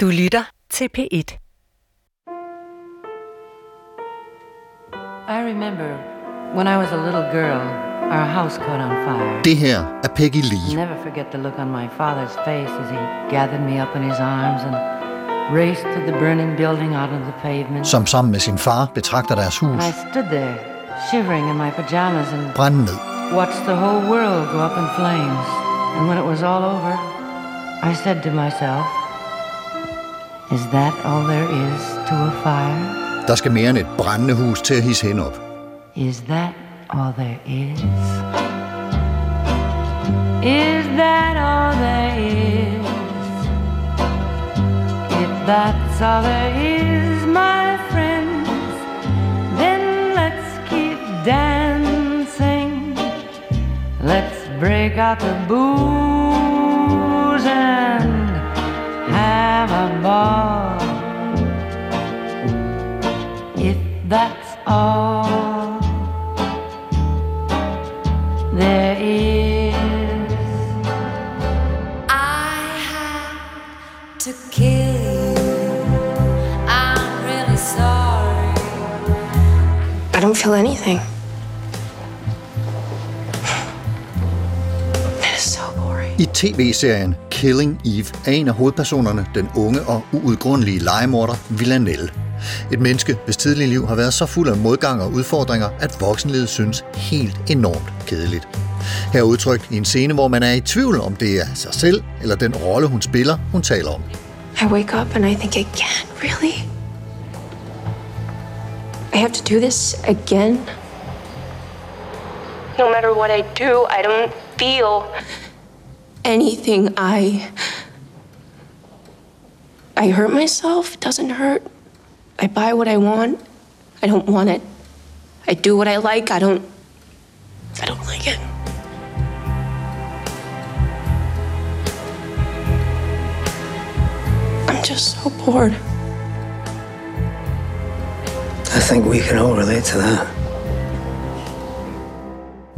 Du lytter til P1. I remember when I was a little girl, our house caught on fire. Det her er Peggy Lee. Never forget the look on my father's face as he gathered me up in his arms and raced to the burning building out on the pavement. som sammen med sin far betragter deres hus And I stood there, shivering in my pajamas and brænde ned. watched the whole world go up in flames. And when it was all over, I said to myself, Is that all there is to a fire? Der skal mere end et brændende hus til at hisse hende op. Is that all there is? Is that all there is? If that's all there is, my friends, then let's keep dancing. Let's break out the booze and have a ball. If that's all there is. I had to kill you. I'm really sorry. I don't feel anything. That is so boring. I tv-serien Killing Eve er en af hovedpersonerne den unge og uudgrundelige legemorder Villanelle. Et menneske, hvis tidlige liv har været så fuld af modgang og udfordringer, at voksenlivet synes helt enormt kedeligt. Her er udtrykt i en scene, hvor man er i tvivl om det er sig selv eller den rolle, hun spiller, hun taler om. I wake up and I think again, really? I have to do this again? No matter what I do, I don't feel anything. I I hurt myself. It doesn't hurt. I buy what I want. I don't want it. I do what I like. I don't I don't like it. I'm just so bored. I think we can all relate to that.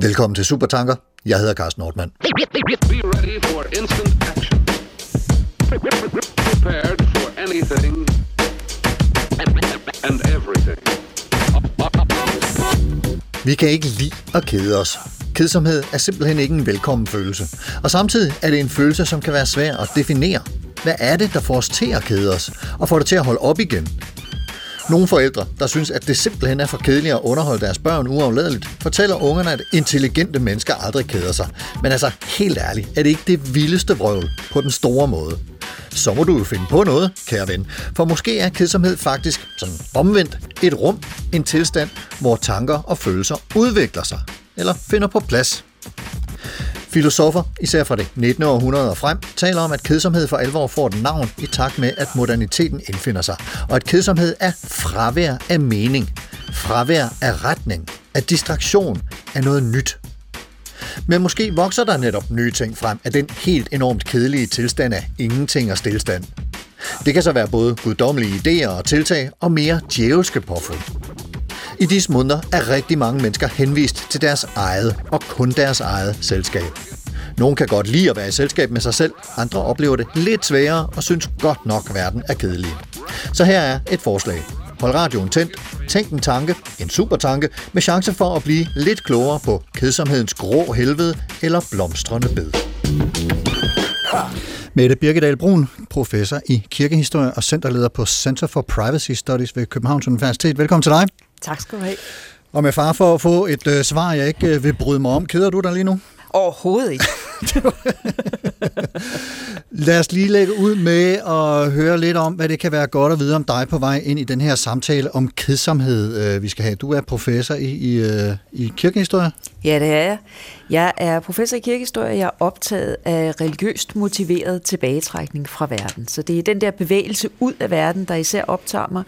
Velkommen til Supertanker. Jeg hedder Carsten Nordmann. Be ready for instant action. Prepared for anything and everything. Vi kan ikke lide at kede os. Kedsomhed er simpelthen ikke en velkommen følelse. Og samtidig er det en følelse, som kan være svær at definere. Hvad er det, der får os til at kede os, og får det til at holde op igen? Nogle forældre, der synes, at det simpelthen er for kedeligt at underholde deres børn uafladeligt, fortæller ungerne, at intelligente mennesker aldrig keder sig. Men altså, helt ærligt, er det ikke det vildeste vrøvl på den store måde? Så må du jo finde på noget, kære ven. For måske er kedsomhed faktisk sådan omvendt et rum, en tilstand, hvor tanker og følelser udvikler sig, eller finder på plads. Filosofer, især fra det 19. århundrede og frem, taler om, at kedsomhed for alvor får et navn i takt med, at moderniteten indfinder sig, og at kedsomhed er fravær af mening, fravær af retning, af distraktion, af noget nyt. Men måske vokser der netop nye ting frem af den helt enormt kedelige tilstand af ingenting og stillstand. Det kan så være både guddommelige idéer og tiltag og mere djævelske påfund. I disse måneder er rigtig mange mennesker henvist til deres eget og kun deres eget selskab. Nogle kan godt lide at være i selskab med sig selv, andre oplever det lidt sværere og synes godt nok, at verden er kedelig. Så her er et forslag. Hold radioen tændt, tænk en tanke, en supertanke, med chance for at blive lidt klogere på kedsomhedens grå helvede eller blomstrende bed. Mette Birkedal Brun, professor i kirkehistorie og centerleder på Center for Privacy Studies ved Københavns Universitet. Velkommen til dig. Tak skal du have. Og med far for at få et øh, svar, jeg ikke øh, vil bryde mig om. Keder du dig lige nu? Overhovedet ikke. Lad os lige lægge ud med at høre lidt om, hvad det kan være godt at vide om dig på vej ind i den her samtale om kedsomhed, øh, vi skal have. Du er professor i, i, øh, i kirkehistorie. Ja, det er jeg. Jeg er professor i kirkehistorie. Jeg er optaget af religiøst motiveret tilbagetrækning fra verden. Så det er den der bevægelse ud af verden, der især optager mig.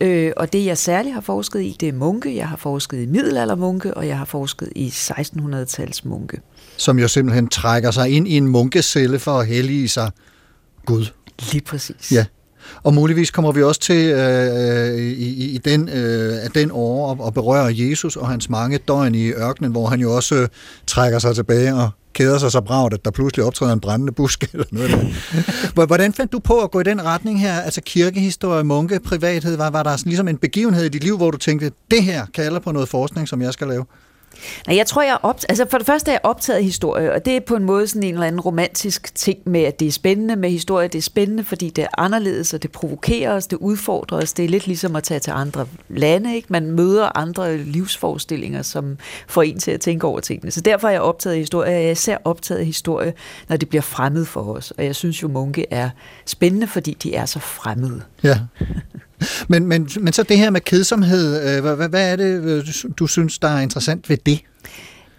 Øh, og det, jeg særligt har forsket i, det er munke. Jeg har forsket i middelaldermunke, og jeg har forsket i 1600-tals munke. Som jo simpelthen trækker sig ind i en munkecelle for at hellige sig Gud. Lige præcis. Ja. Og muligvis kommer vi også til øh, i, i den, øh, af den år at, at berøre Jesus og hans mange døgn i ørkenen, hvor han jo også øh, trækker sig tilbage og keder sig så bragt, at der pludselig optræder en brændende busk eller noget. Der. Hvordan fandt du på at gå i den retning her? Altså kirkehistorie, munke, privathed, var, var der sådan ligesom en begivenhed i dit liv, hvor du tænkte, det her kalder på noget forskning, som jeg skal lave? Nej, jeg tror, jeg er opt- altså for det første er jeg optaget af historie, og det er på en måde sådan en eller anden romantisk ting med, at det er spændende med historie. Det er spændende, fordi det er anderledes, og det provokerer os, det udfordrer os. Det er lidt ligesom at tage til andre lande, ikke? Man møder andre livsforestillinger, som får en til at tænke over tingene. Så derfor er jeg optaget af historie, jeg er især optaget af historie, når det bliver fremmed for os. Og jeg synes jo, munke er spændende, fordi de er så fremmede. Ja. Men, men, men så det her med kedsomhed, øh, hvad, hvad er det, øh, du synes, der er interessant ved det?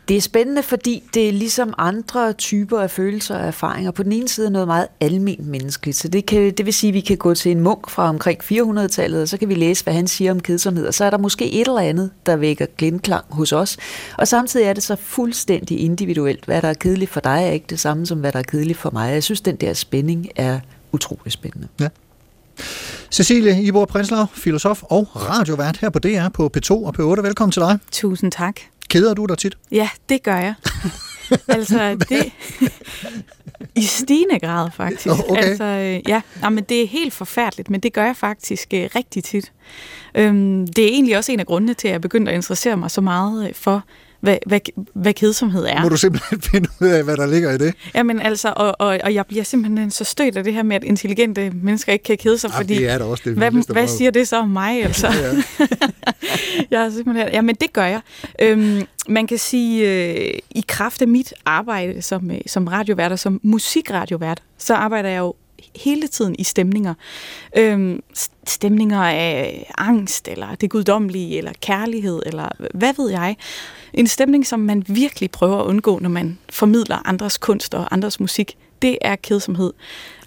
Det er spændende, fordi det er ligesom andre typer af følelser og erfaringer. På den ene side er noget meget almindeligt menneskeligt, så det, kan, det vil sige, at vi kan gå til en munk fra omkring 400-tallet, og så kan vi læse, hvad han siger om kedsomhed, og så er der måske et eller andet, der vækker glenklang hos os. Og samtidig er det så fuldstændig individuelt. Hvad der er kedeligt for dig er ikke det samme som, hvad der er kedeligt for mig. Jeg synes, den der spænding er utrolig spændende. Ja. Cecilie Ibor Prinslav, filosof og radiovært her på DR på P2 og P8. Velkommen til dig. Tusind tak. Keder du dig tit? Ja, det gør jeg. altså, det... I stigende grad, faktisk. Oh, okay. Altså, øh, ja, men det er helt forfærdeligt, men det gør jeg faktisk øh, rigtig tit. Øhm, det er egentlig også en af grundene til, at jeg begyndte at interessere mig så meget øh, for, hvad, hvad, hvad kedsomhed er. Må du simpelthen finde ud af, hvad der ligger i det? Jamen altså, og, og, og jeg bliver simpelthen så stødt af det her med, at intelligente mennesker ikke kan kede sig, Ja, fordi det er da også det hvad, hvad siger det så om mig? Altså? Ja. jeg er simpelthen, jamen det gør jeg. Øhm, man kan sige, øh, i kraft af mit arbejde som, øh, som radiovært og som musikradiovært, så arbejder jeg jo hele tiden i stemninger. Øhm, stemninger af angst, eller det guddommelige, eller kærlighed, eller hvad ved jeg. En stemning, som man virkelig prøver at undgå, når man formidler andres kunst og andres musik, det er kedsomhed.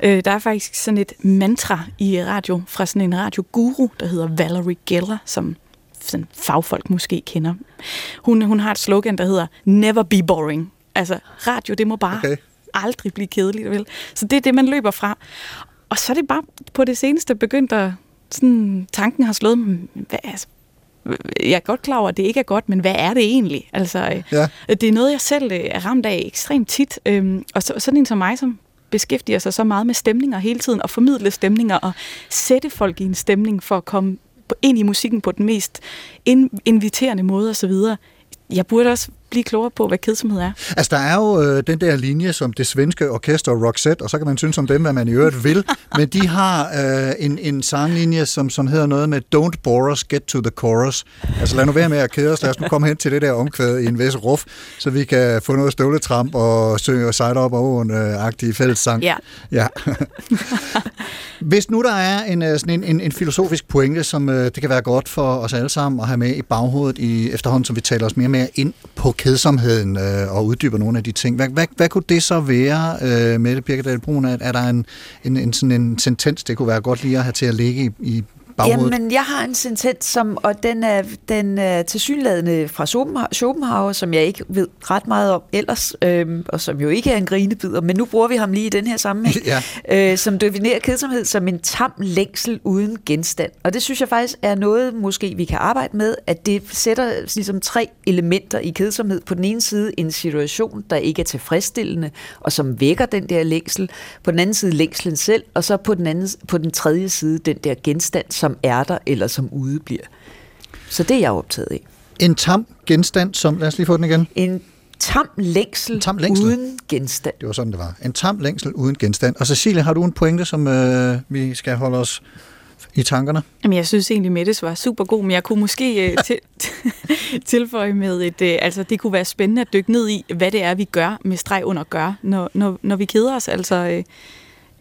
Øh, der er faktisk sådan et mantra i radio fra sådan en radioguru, der hedder Valerie Geller, som sådan fagfolk måske kender. Hun, hun har et slogan, der hedder Never be boring. Altså, radio, det må bare Okay. aldrig blive kedeligt, vel? Så det er det, man løber fra. Og så er det bare på det seneste begyndt at... Sådan, tanken har slået mig, hvad, altså, jeg er godt klar over, at det ikke er godt, men hvad er det egentlig? Altså, øh, Ja. det er noget, jeg selv øh, er ramt af ekstremt tit. Øhm, og så, sådan en som mig, som beskæftiger sig så meget med stemninger hele tiden, og formidle stemninger, og sætte folk i en stemning for at komme ind i musikken på den mest in- inviterende måde osv. Jeg burde også blive klogere på, hvad kedsomhed er. Altså, der er jo øh, den der linje, som det svenske orkester Roxette, og så kan man synes om dem, hvad man i øvrigt vil, men de har øh, en, en sanglinje, som, som hedder noget med Don't bore us, get to the chorus. Altså, lad nu være med at kede os. Lad os nu komme hen til det der omkvæd i en vis ruf, så vi kan få noget støvletramp og synge Side Up Oven-agtig fællessang. Ja. ja. Hvis nu der er en, øh, sådan en, en, en filosofisk pointe, som øh, det kan være godt for os alle sammen at have med i baghovedet i efterhånden, som vi taler os mere og mere ind på kedsomheden øh, og uddyber nogle af de ting. Hvad, hvad, hvad kunne det så være, øh, Mette Birkedal Brun? Er, er der en, en, en, sådan en sentens, det kunne være godt lige at have til at ligge i, i baghovedet? Jamen, jeg har en sentens, som, og den er, den er tilsyneladende fra Schopenhauer, som jeg ikke ved ret meget om ellers, øhm, og som jo ikke er en grinebider, men nu bruger vi ham lige i den her sammenhæng, Ja. øh, som definerer kedsomhed som en tam længsel uden genstand. Og det synes jeg faktisk er noget, måske vi kan arbejde med, at det sætter ligesom tre elementer i kedsomhed. På den ene side en situation, der ikke er tilfredsstillende, og som vækker den der længsel. På den anden side længslen selv, og så på den, anden, på den tredje side den der genstand, som er der, eller som udebliver. Så det er jeg optaget af. En tam genstand, som... Lad os lige få den igen. En tam længsel, tam længsel. uden genstand. Det var sådan, det var. En tam længsel uden genstand. Og Cecilie, har du en pointe, som øh, vi skal holde os i tankerne? Jamen, jeg synes egentlig, Mettes var super god, men jeg kunne måske øh, til, tilføje med et... Øh, altså, det kunne være spændende at dykke ned i, hvad det er, vi gør med streg under gør, når, når, når vi keder os. Altså, øh,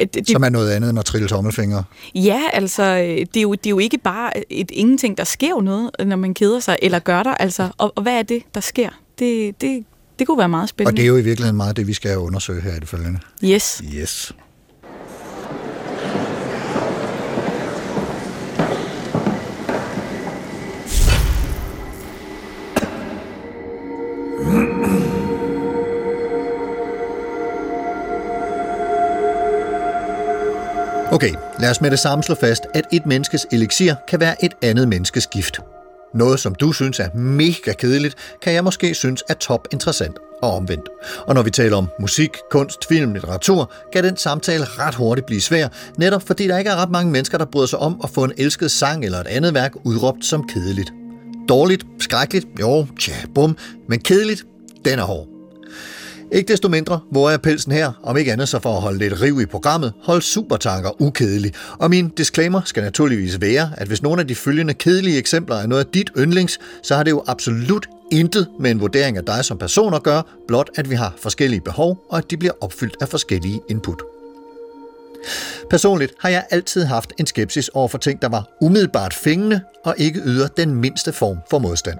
det, det, Som er noget andet end at trille tommelfingre. Ja, altså, øh, det er, jo, det er jo ikke bare et ingenting, der sker jo noget, når man keder sig, eller gør der, altså. Og, og hvad er det, der sker? Det, det, det kunne være meget Og spændende. det er jo i virkeligheden meget det, vi skal undersøge her i det følgende. Yes. Yes. Okay, lad os med det samme slå fast, at et menneskes elixir kan være et andet menneskes gift. Noget, som du synes er mega kedeligt, kan jeg måske synes er top interessant og omvendt. Og når vi taler om musik, kunst, film, litteratur, kan den samtale ret hurtigt blive svær, netop fordi der ikke er ret mange mennesker, der bryder sig om at få en elsket sang eller et andet værk udråbt som kedeligt. Dårligt, skrækkeligt, jo, tja, bum, men kedeligt, den er hård. Ikke desto mindre hvor er pelsen her, om ikke andet så for at holde lidt riv i programmet, hold supertanker ukedelig. Og min disclaimer skal naturligvis være, at hvis nogle af de følgende kedelige eksempler er noget af dit yndlings, så har det jo absolut intet med en vurdering af dig som person at gøre, blot at vi har forskellige behov, og at de bliver opfyldt af forskellige input. Personligt har jeg altid haft en skepsis over for ting, der var umiddelbart fængende og ikke yder den mindste form for modstand.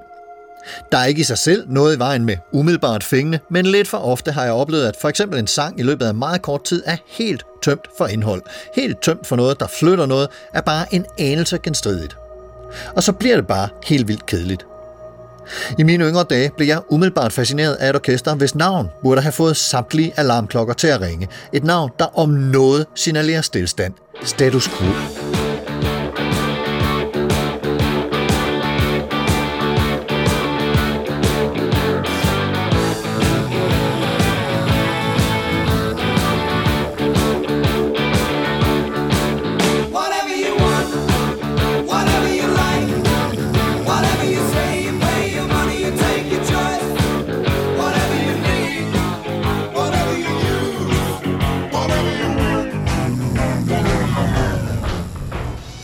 Der er ikke i sig selv noget i vejen med umiddelbart fængende, men lidt for ofte har jeg oplevet, at for eksempel en sang i løbet af meget kort tid er helt tømt for indhold. Helt tømt for noget, der flytter noget, er bare en anelse genstridigt. Og så bliver det bare helt vildt kedeligt. I mine yngre dage blev jeg umiddelbart fascineret af et orkester, hvis navn burde have fået samtlige alarmklokker til at ringe. Et navn, der om noget signalerer stillstand. Status quo.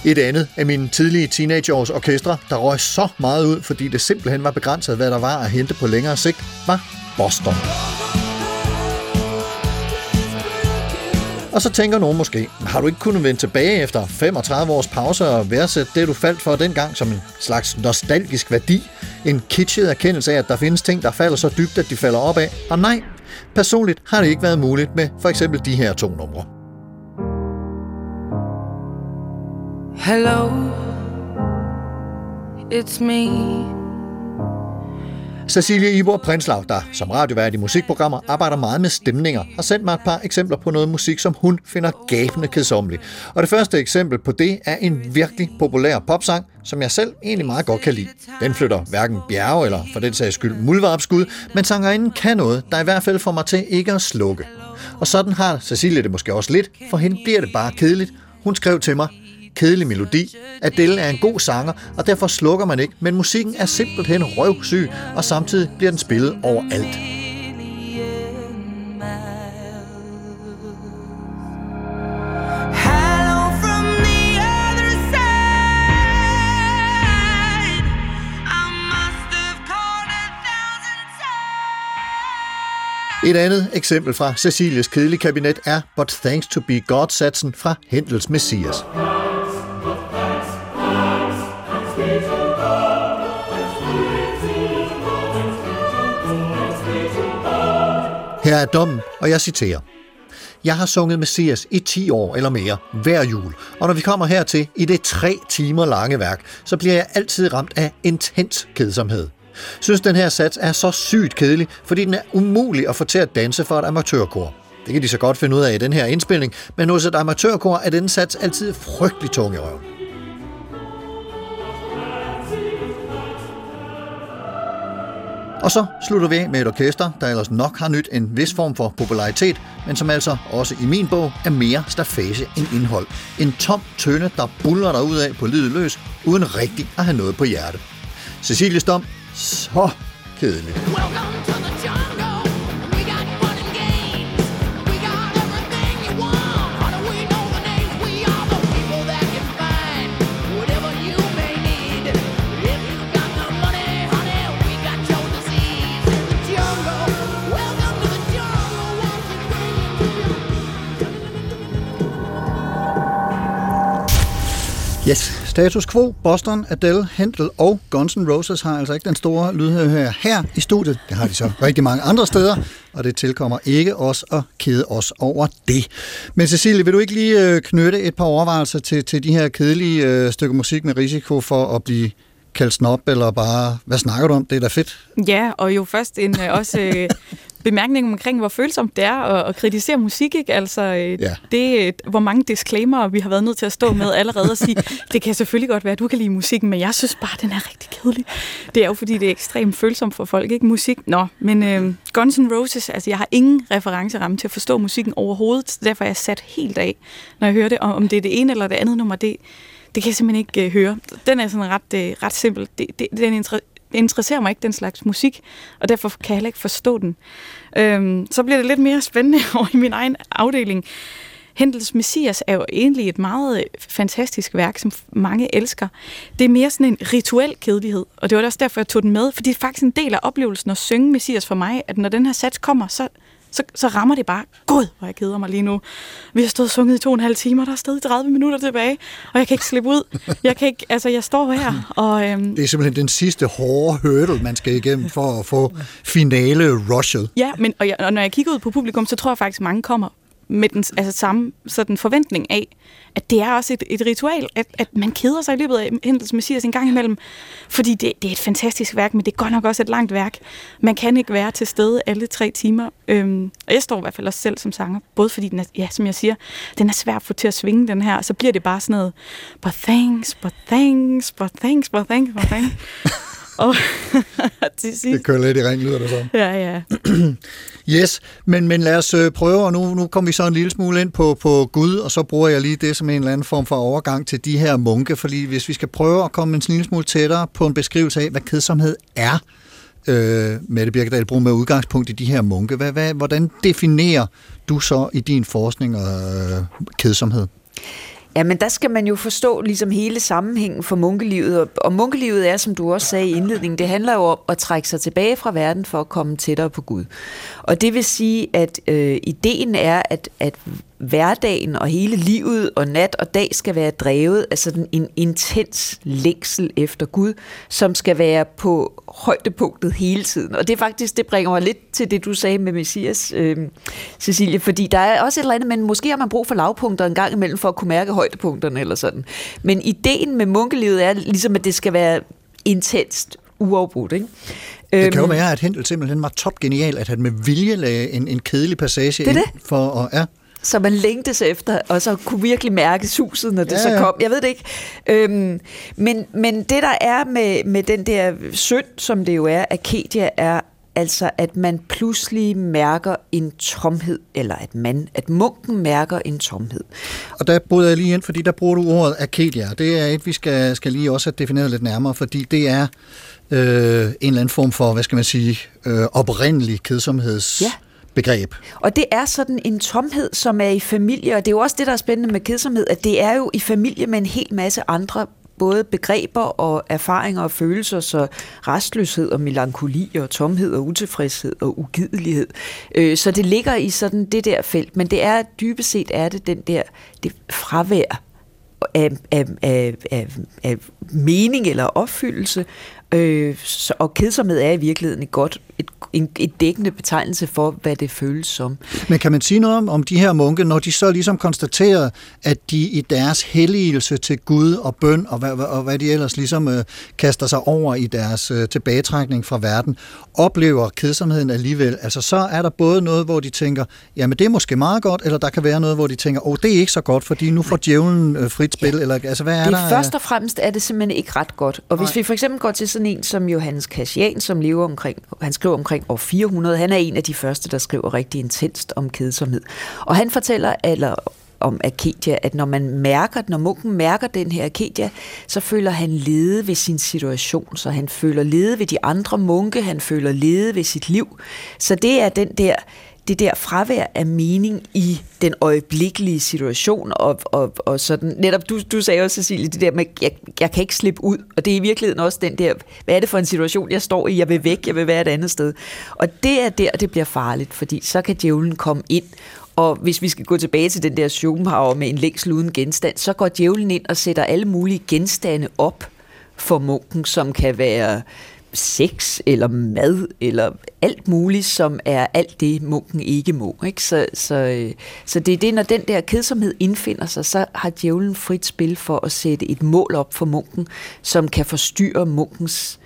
Et andet af mine tidlige teenageårs orkestre, der røg så meget ud, fordi det simpelthen var begrænset, hvad der var at hente på længere sigt, var Boston. Og så tænker nogen måske, har du ikke kunnet vende tilbage efter 35 års pause og værdsætte det, du faldt for dengang som en slags nostalgisk værdi? En kitschet erkendelse af, at der findes ting, der falder så dybt, at de falder op af? Og nej, personligt har det ikke været muligt med for eksempel de her to numre. Hello, it's me. Cecilie Ivor Prinslav, der som radiovært i musikprogrammer arbejder meget med stemninger, har sendt mig et par eksempler på noget musik, som hun finder gabende kedsommeligt. Og det første eksempel på det er en virkelig populær popsang, som jeg selv egentlig meget godt kan lide. Den flytter hverken bjerge eller for den sags skyld muldvarpskud, men sangerinden kan noget, der i hvert fald får mig til ikke at slukke. Og sådan har Cecilie det måske også lidt, for hende bliver det bare kedeligt. Hun skrev til mig, kedelig melodi. Adele er en god sanger, og derfor slukker man ikke, men musikken er simpelthen røvsyg, og samtidig bliver den spillet overalt. Et andet eksempel fra Cecilies kedelige kabinet er But Thanks to Be God-satsen fra Hendels Messias. Her er dommen, og jeg citerer. Jeg har sunget Messias i 10 år eller mere, hver jul. Og når vi kommer hertil i det tre timer lange værk, så bliver jeg altid ramt af intens kedsomhed. Synes den her sats er så sygt kedelig, fordi den er umulig at få til at danse for et amatørkor. Det kan de så godt finde ud af i den her indspilning, men hos et amatørkor er den sats altid frygtelig tung i røven. Og så slutter vi af med et orkester, der ellers nok har nyt en vis form for popularitet, men som altså også i min bog er mere stafage end indhold. En tom tønde, der buller dig ud af på livet løs, uden rigtig at have noget på hjerte. Cecilie Stom, så kedeligt. Welcome to the jungle. Yes, status quo, Boston, Adele, Händel og Guns N' Roses har altså ikke den store lydhør her i studiet. Det har de så rigtig mange andre steder, og det tilkommer ikke os at kede os over det. Men Cecilie, vil du ikke lige øh, knytte et par overvejelser til, til de her kedelige øh, stykker musik med risiko for at blive kaldt snop, eller bare, hvad snakker du om? Det er da fedt. Ja, og jo først en øh, også øh, bemærkning omkring, hvor følsomt det er at, at kritisere musik, ikke? Altså, øh, Ja. det, øh, hvor mange disclaimer vi har været nødt til at stå med allerede og sige, det kan selvfølgelig godt være, at du kan lide musikken, men jeg synes bare, den er rigtig kedelig. Det er jo, fordi det er ekstremt følsomt for folk, ikke? Musik, nå, men øh, Guns N' Roses, altså jeg har ingen referenceramme til at forstå musikken overhovedet, så derfor er jeg sat helt af, når jeg hører det, og om det er det ene eller det andet nummer, det, det kan jeg simpelthen ikke øh, høre. Den er sådan ret, øh, ret simpel. Det, det, den interesserer mig ikke, den slags musik, og derfor kan jeg heller ikke forstå den. Øhm, så bliver det lidt mere spændende over i min egen afdeling. Hendels Messias er jo egentlig et meget øh, fantastisk værk, som mange elsker. Det er mere sådan en rituel kedelighed, og det var også derfor, jeg tog den med, fordi det er faktisk en del af oplevelsen at synge Messias for mig, at når den her sats kommer, så, så, så rammer det bare, gud, hvor jeg keder mig lige nu. Vi har stået og sunget i to og en halv time, og der er stadig 30 minutter tilbage, og jeg kan ikke slippe ud. Jeg kan ikke, altså jeg står her, og øhm, Det er simpelthen den sidste hårde hurdle, man skal igennem for at få finale-rushet. Ja, men og, jeg, og når jeg kigger ud på publikum, så tror jeg faktisk, mange kommer med den altså, samme sådan forventning af, at det er også et, et ritual, at, at man keder sig i løbet af Hendels Messias en gang imellem, fordi det, det er et fantastisk værk, men det er godt nok også et langt værk. Man kan ikke være til stede alle tre timer, øhm, og jeg står i hvert fald også selv som sanger, både fordi den er, ja, som jeg siger, den er svær at få til at svinge den her, og så bliver det bare sådan noget, but thanks, but thanks, but thanks, but thanks, but thanks. og til sidst, Det kører lidt i ring, lyder det så. ja, ja. Yes, men, men lad os øh, prøve, og nu, nu kommer vi så en lille smule ind på, på Gud, og så bruger jeg lige det som en eller anden form for overgang til de her munke, fordi hvis vi skal prøve at komme en lille smule tættere på en beskrivelse af, hvad kedsomhed er, øh, Mette Birkedal Brun, med udgangspunkt i de her munke, hvad, hvad, hvordan definerer du så i din forskning øh, kedsomhed? Ja, men der skal man jo forstå ligesom hele sammenhængen for munkelivet. Og- Og munkelivet er, som du også sagde i indledningen, det handler jo om at trække sig tilbage fra verden for at komme tættere på Gud. Og det vil sige, at øh, ideen er, at, at hverdagen og hele livet og nat og dag skal være drevet af sådan en intens længsel efter Gud, som skal være på højdepunktet hele tiden. Og det er faktisk, det bringer mig lidt til det, du sagde med Messias, øh, Cecilie, fordi der er også et eller andet, men måske har man brug for lavpunkter en gang imellem for at kunne mærke højdepunkterne eller sådan. Men ideen med munkelivet er ligesom, at det skal være intenst, uafbrudt, ikke? Det kan jo Øhm, være, at Hentel simpelthen var topgenial, at han med vilje lagde en, en kedelig passage Det ind det. for at... Ja. Så man længtes efter, og så kunne virkelig mærke suset, når det Ja, så kom. Jeg ved det ikke. Øhm, men, men det, der er med, med den der synd, som det jo er, Acadia, er altså, at man pludselig mærker en tomhed, eller at man, at munken mærker en tomhed. Og der bryder jeg lige ind, fordi der bruger du ordet Arcadia. Det er et, vi skal, skal lige også have defineret lidt nærmere, fordi det er øh, en eller anden form for, hvad skal man sige, øh, oprindelig kedsomheds Ja begreb. Og det er sådan en tomhed, som er i familie, og det er jo også det, der er spændende med kedsomhed, at det er jo i familie med en hel masse andre både begreber og erfaringer og følelser, så restløshed og melankoli og tomhed og utilfredshed og ugidelighed. Øh, Så det ligger i sådan det der felt, men det er dybest set er det den der det fravær af, af, af, af, af mening eller opfyldelse, øh, så, og kedsomhed er i virkeligheden et godt, et, en, et dækkende betegnelse for, hvad det føles som. Men kan man sige noget om, om de her munke, når de så ligesom konstaterer, at de i deres helligelse til Gud og bøn, og hvad, og hvad de ellers ligesom øh, kaster sig over i deres øh, tilbagetrækning fra verden, oplever kedsomheden alligevel. Altså så er der både noget, hvor de tænker, jamen det er måske meget godt, eller der kan være noget, hvor de tænker, åh, oh, det er ikke så godt, fordi nu får djævlen øh, frit spil, ja. eller altså hvad er det der? er først og fremmest er det simpelthen ikke ret godt. Og hvis Nej. vi for eksempel går til sådan en som Johannes Cassian, som lever omkring, han skriver omkring år 400, han er en af de første, der skriver rigtig intenst om kedsomhed. Og han fortæller, eller om Akedia, at når man mærker, når munken mærker den her Akedia, så føler han lede ved sin situation, så han føler lede ved de andre munke, han føler lede ved sit liv. Så det er den der, det der fravær af mening i den øjeblikkelige situation, og, og, og sådan, netop du, du sagde også, Cecilie, det der med, jeg, jeg kan ikke slippe ud, og det er i virkeligheden også den der, hvad er det for en situation, jeg står i, jeg vil væk, jeg vil være et andet sted. Og det er der, det bliver farligt, fordi så kan djævlen komme ind, og hvis vi skal gå tilbage til den der Schopenhauer med en længsel uden genstand, så går djævlen ind og sætter alle mulige genstande op for munken, som kan være sex eller mad eller alt muligt, som er alt det, munken ikke må. Ikke? Så, så, øh, så det er det, når den der kedsomhed indfinder sig, så har djævlen frit spil for at sætte et mål op for munken, som kan forstyrre munkens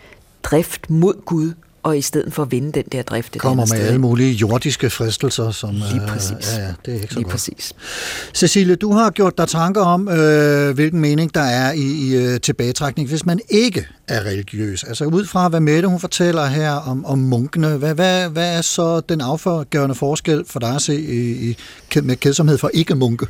drift mod Gud og i stedet for at vinde den der drift. Kommer med sted. alle mulige jordiske fristelser, som... Lige øh, præcis. Ja, ja, det er ikke så Lige godt. præcis. Cecilie, du har gjort dig tanker om, øh, hvilken mening der er i, i øh, tilbagetrækning, hvis man ikke er religiøs. Altså ud fra, hvad Mette hun fortæller her om, om munkene, hvad, hvad, hvad er så den afgørende forskel for dig at se i, i, med kedsomhed for ikke-munke?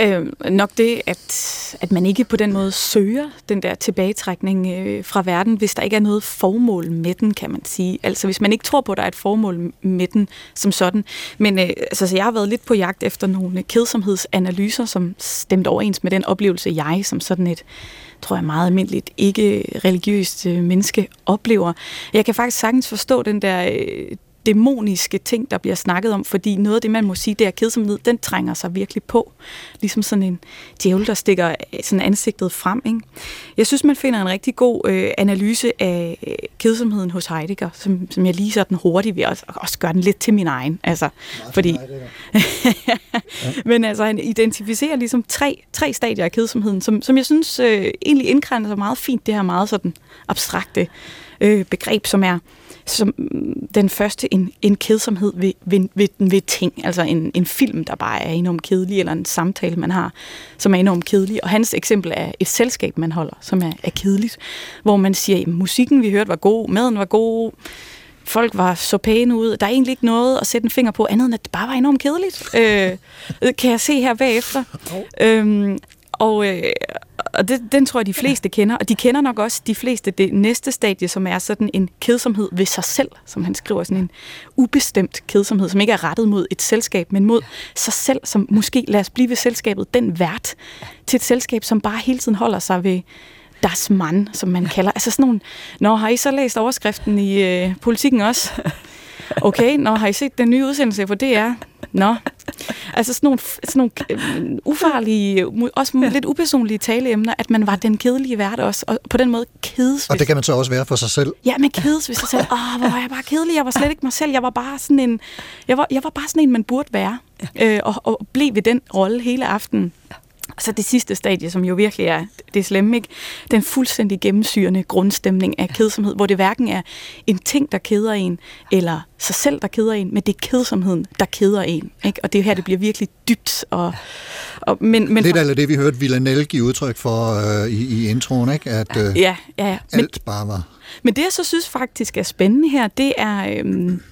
Øh, nok det, at, at man ikke på den måde søger den der tilbagetrækning øh, fra verden, hvis der ikke er noget formål med den, kan man sige. Altså hvis man ikke tror på, at der er et formål med den som sådan. Men øh, altså, så jeg har været lidt på jagt efter nogle kedsomhedsanalyser, som stemte overens med den oplevelse, jeg som sådan et tror jeg meget almindeligt ikke religiøst øh, menneske oplever. Jeg kan faktisk sagtens forstå den der øh, dæmoniske ting, der bliver snakket om, fordi noget af det, man må sige, det er kedsomhed, den trænger sig virkelig på. Ligesom sådan en djævel, der stikker øh, sådan ansigtet frem. Ikke? Jeg synes, man finder en rigtig god øh, analyse af øh, kedsomheden hos Heidegger, som, som jeg lige sådan hurtigt vil også, også gøre den lidt til min egen. Altså, fordi, men altså, han identificerer ligesom tre, tre stadier af kedsomheden, som, som jeg synes øh, egentlig indkrænder sig meget fint, det her meget sådan abstrakte øh, begreb, som er som den første en, en kedsomhed ved, ved, ved, ved ting, altså en, en film, der bare er enormt kedelig, eller en samtale, man har, som er enormt kedelig. Og hans eksempel er et selskab, man holder, som er, er kedeligt, hvor man siger, at musikken, vi hørte, var god, maden var god, folk var så pæne ud. Der er egentlig ikke noget at sætte en finger på, andet end at det bare var enormt kedeligt. Øh, kan jeg se her bagefter. Øhm, og øh, og det, den tror jeg, de fleste kender. Og de kender nok også de fleste det næste stadie, som er sådan en kedsomhed ved sig selv, som han skriver. Sådan en ubestemt kedsomhed, som ikke er rettet mod et selskab, men mod sig selv, som måske, lad os blive ved selskabet, den vært til et selskab, som bare hele tiden holder sig ved das Mann, som man kalder. Altså sådan nogle, Nå, har I så læst overskriften i øh, politikken også? Okay, nå, har I set den nye udsendelse på DR? Nå. Altså sådan nogle, sådan nogle øh, ufarlige, også lidt upersonlige taleemner, at man var den kedelige vært også, og på den måde kedes. Og det kan man så også være for sig selv. Ja, man kedes ved sig selv. Åh, hvor var jeg bare kedelig. Jeg var slet ikke mig selv. Jeg var bare sådan en, jeg var, jeg var bare sådan en, man burde være. Øh, og, og blev ved den rolle hele aftenen. Og så det sidste stadie, som jo virkelig er det slemme, ikke? Den fuldstændig gennemsyrende grundstemning af kedsomhed, hvor det hverken er en ting, der keder en, eller sig selv, der keder en, men det er kedsomheden, der keder en. Ikke? Og det er her, det bliver virkelig dybt. Og, og, men, men Lidt af det, vi hørte Villanelle give udtryk for øh, i, i introen, ikke? at øh, Ja, ja, ja. Men, alt bare var... Men det, jeg så synes faktisk er spændende her, det er øhm,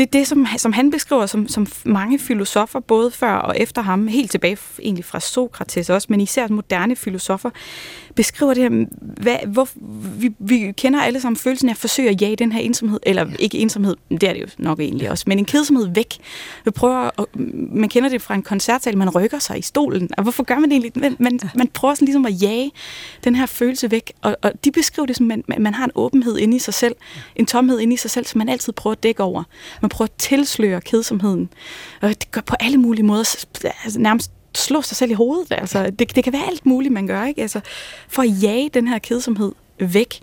det, er det som, som han beskriver som, som mange filosofer, både før og efter ham, helt tilbage egentlig fra Sokrates også, men især moderne filosofer, beskriver det her, hvad, hvor, vi, vi kender alle sammen følelsen af at forsøge at jage den her ensomhed, eller ikke ensomhed, det er det jo nok egentlig også, men en kedsomhed væk. Vi prøver, at, man kender det fra en koncertsal, man rykker sig i stolen, og hvorfor gør man det egentlig? Man, man, man prøver sådan ligesom at jage den her følelse væk, og, og de beskriver det som, at man, man har en åbenhed inde i sig selv, en tomhed inde i sig selv, som man altid prøver at dække over. Man prøver at tilsløre kedsomheden, og det gør på alle mulige måder, altså nærmest slå sig selv i hovedet. Altså, det, det kan være alt muligt, man gør, ikke? Altså, for at jage den her kedsomhed væk.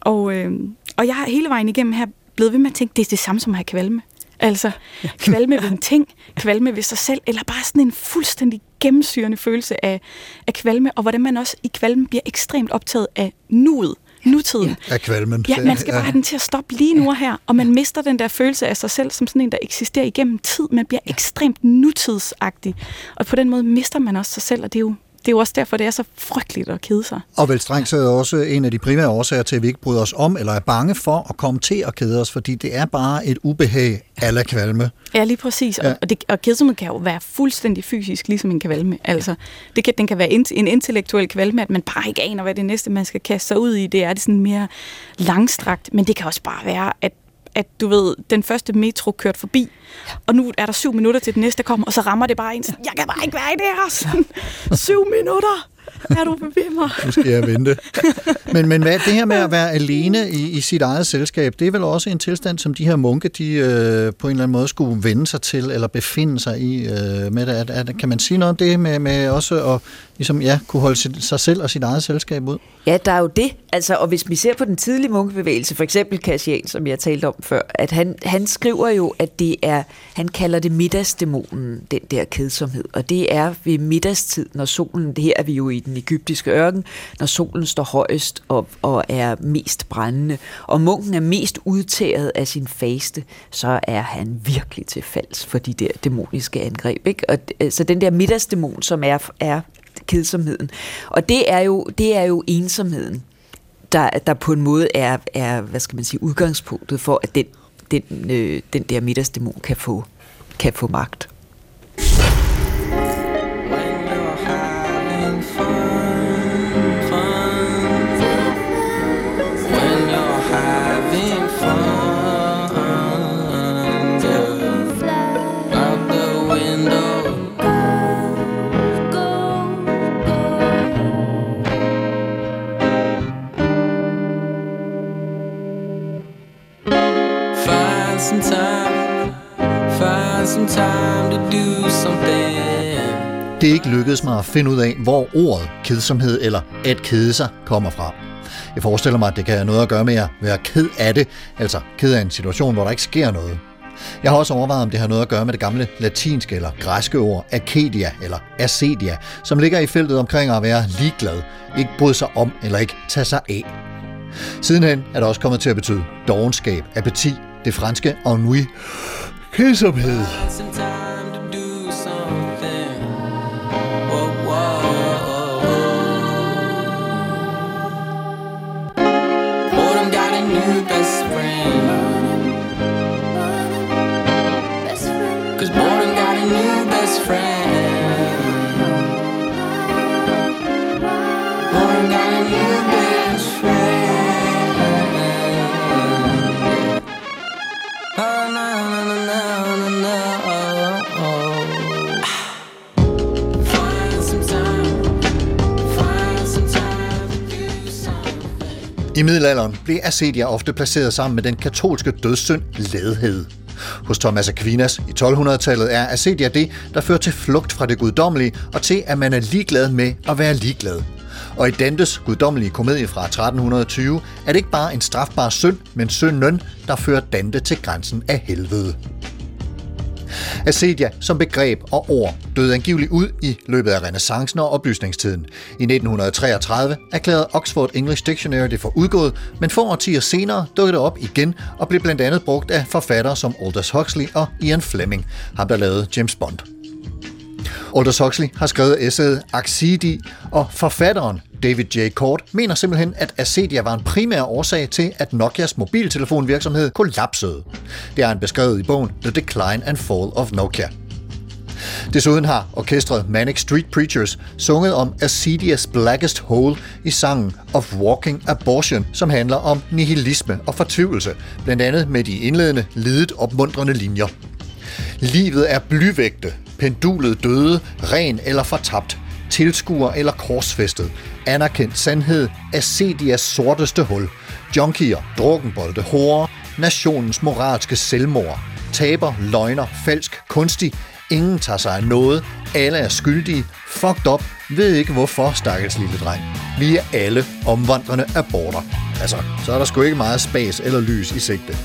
Og, øh, og jeg har hele vejen igennem her blevet ved med at tænke, det er det samme som at have kvalme. Altså, kvalme ved en ting, kvalme ved sig selv, eller bare sådan en fuldstændig gennemsyrende følelse af, af kvalme, og hvordan man også i kvalme bliver ekstremt optaget af nuet, nutiden. Af kvalmen. Ja, man skal bare have den til at stoppe lige nu og her, og man mister den der følelse af sig selv som sådan en, der eksisterer igennem tid. Man bliver ekstremt nutidsagtig, og på den måde mister man også sig selv, og det er jo, det er jo også derfor, det er så frygteligt at kede sig. Og vel strengt taget også en af de primære årsager til, at vi ikke bryder os om, eller er bange for at komme til at kede os, fordi det er bare et ubehag ala kvalme. Ja, lige præcis. Ja. Og, det, og kedsomhed kan jo være fuldstændig fysisk, ligesom en kvalme. Altså, det kan, den kan være en, en intellektuel kvalme, at man bare ikke aner, hvad det næste, man skal kaste sig ud i. Det er det sådan mere langstrakt. Men det kan også bare være, at at du ved, den første metro kørt forbi, og nu er der syv minutter til den næste kommer, og så rammer det bare en sådan, jeg kan bare ikke være i det her, sådan, syv minutter, er du mig? Nu skal jeg vente. Men, men hvad, det her med at være alene i, i sit eget selskab, det er vel også en tilstand, som de her munke, de øh, på en eller anden måde skulle vende sig til, eller befinde sig i. Øh, med det. At, at, kan man sige noget om det med, med også at ligesom, ja, kunne holde sit, sig selv og sit eget selskab ud? Ja, der er jo det. Altså, og hvis vi ser på den tidlige munkebevægelse, for eksempel Cassian, som jeg talte om før, at han, han skriver jo, at det er, han kalder det middagsdæmonen, den der kedsomhed. Og det er ved middagstid, når solen, det her er vi jo i den egyptiske ørken, når solen står højest og, og er mest brændende, og munken er mest udtaget af sin faste, så er han virkelig til falds for de der dæmoniske angreb. Ikke? Og, øh, så den der middagsdæmon, som er, er kedsomheden. Og det er jo, det er jo ensomheden, der, der på en måde er, er, hvad skal man sige, udgangspunktet for, at den, den, øh, den der middagsdæmon kan få, kan få magt. Time to do something. Det er ikke lykkedes mig at finde ud af, hvor ordet kedsomhed eller at kede sig kommer fra. Jeg forestiller mig, at det kan have noget at gøre med at være ked af det, altså ked af en situation, hvor der ikke sker noget. Jeg har også overvejet, om det har noget at gøre med det gamle latinske eller græske ord akedia eller acedia, som ligger i feltet omkring at være ligeglad, ikke bryde sig om eller ikke tage sig af. Sidenhen er det også kommet til at betyde dogenskab, apati, det franske ennui, kedsomhed. I middelalderen blev acedia ofte placeret sammen med den katolske dødssynd ledhed. Hos Thomas Aquinas i 1200-tallet er acedia det, der fører til flugt fra det guddommelige og til, at man er ligeglad med at være ligeglad. Og i Dantes guddommelige komedie fra 1320 er det ikke bare en strafbar synd, men synden, der fører Dante til grænsen af helvede. Acedia som begreb og ord døde angiveligt ud i løbet af renaissancen og oplysningstiden. I 1933 erklærede Oxford English Dictionary det for udgået, men få årtier senere dukkede det op igen og blev blandt andet brugt af forfattere som Aldous Huxley og Ian Fleming, ham der lavede James Bond. Aldous Huxley har skrevet essayet Axidi, og forfatteren David J. Kort, mener simpelthen, at acedia var en primær årsag til, at Nokias mobiltelefonvirksomhed kollapsede. Det er han beskrevet i bogen The Decline and Fall of Nokia. Desuden har orkestret Manic Street Preachers sunget om Acedias Blackest Hole i sangen Of Walking Abortion, som handler om nihilisme og fortvivlelse, blandt andet med de indledende, lidet opmuntrende linjer. Livet er blyvægte, pendulet døde, ren eller fortabt, tilskuer eller korsfæstet, anerkendt sandhed, acedias sorteste hul, junkier, drukkenbolde, hårde, nationens moralske selvmord, taber, løgner, falsk, kunstig, ingen tager sig af noget, alle er skyldige, fucked up, ved ikke hvorfor, stakkels lille dreng. Vi er alle omvandrende aborter. Altså, så er der sgu ikke meget spas eller lys i sigte.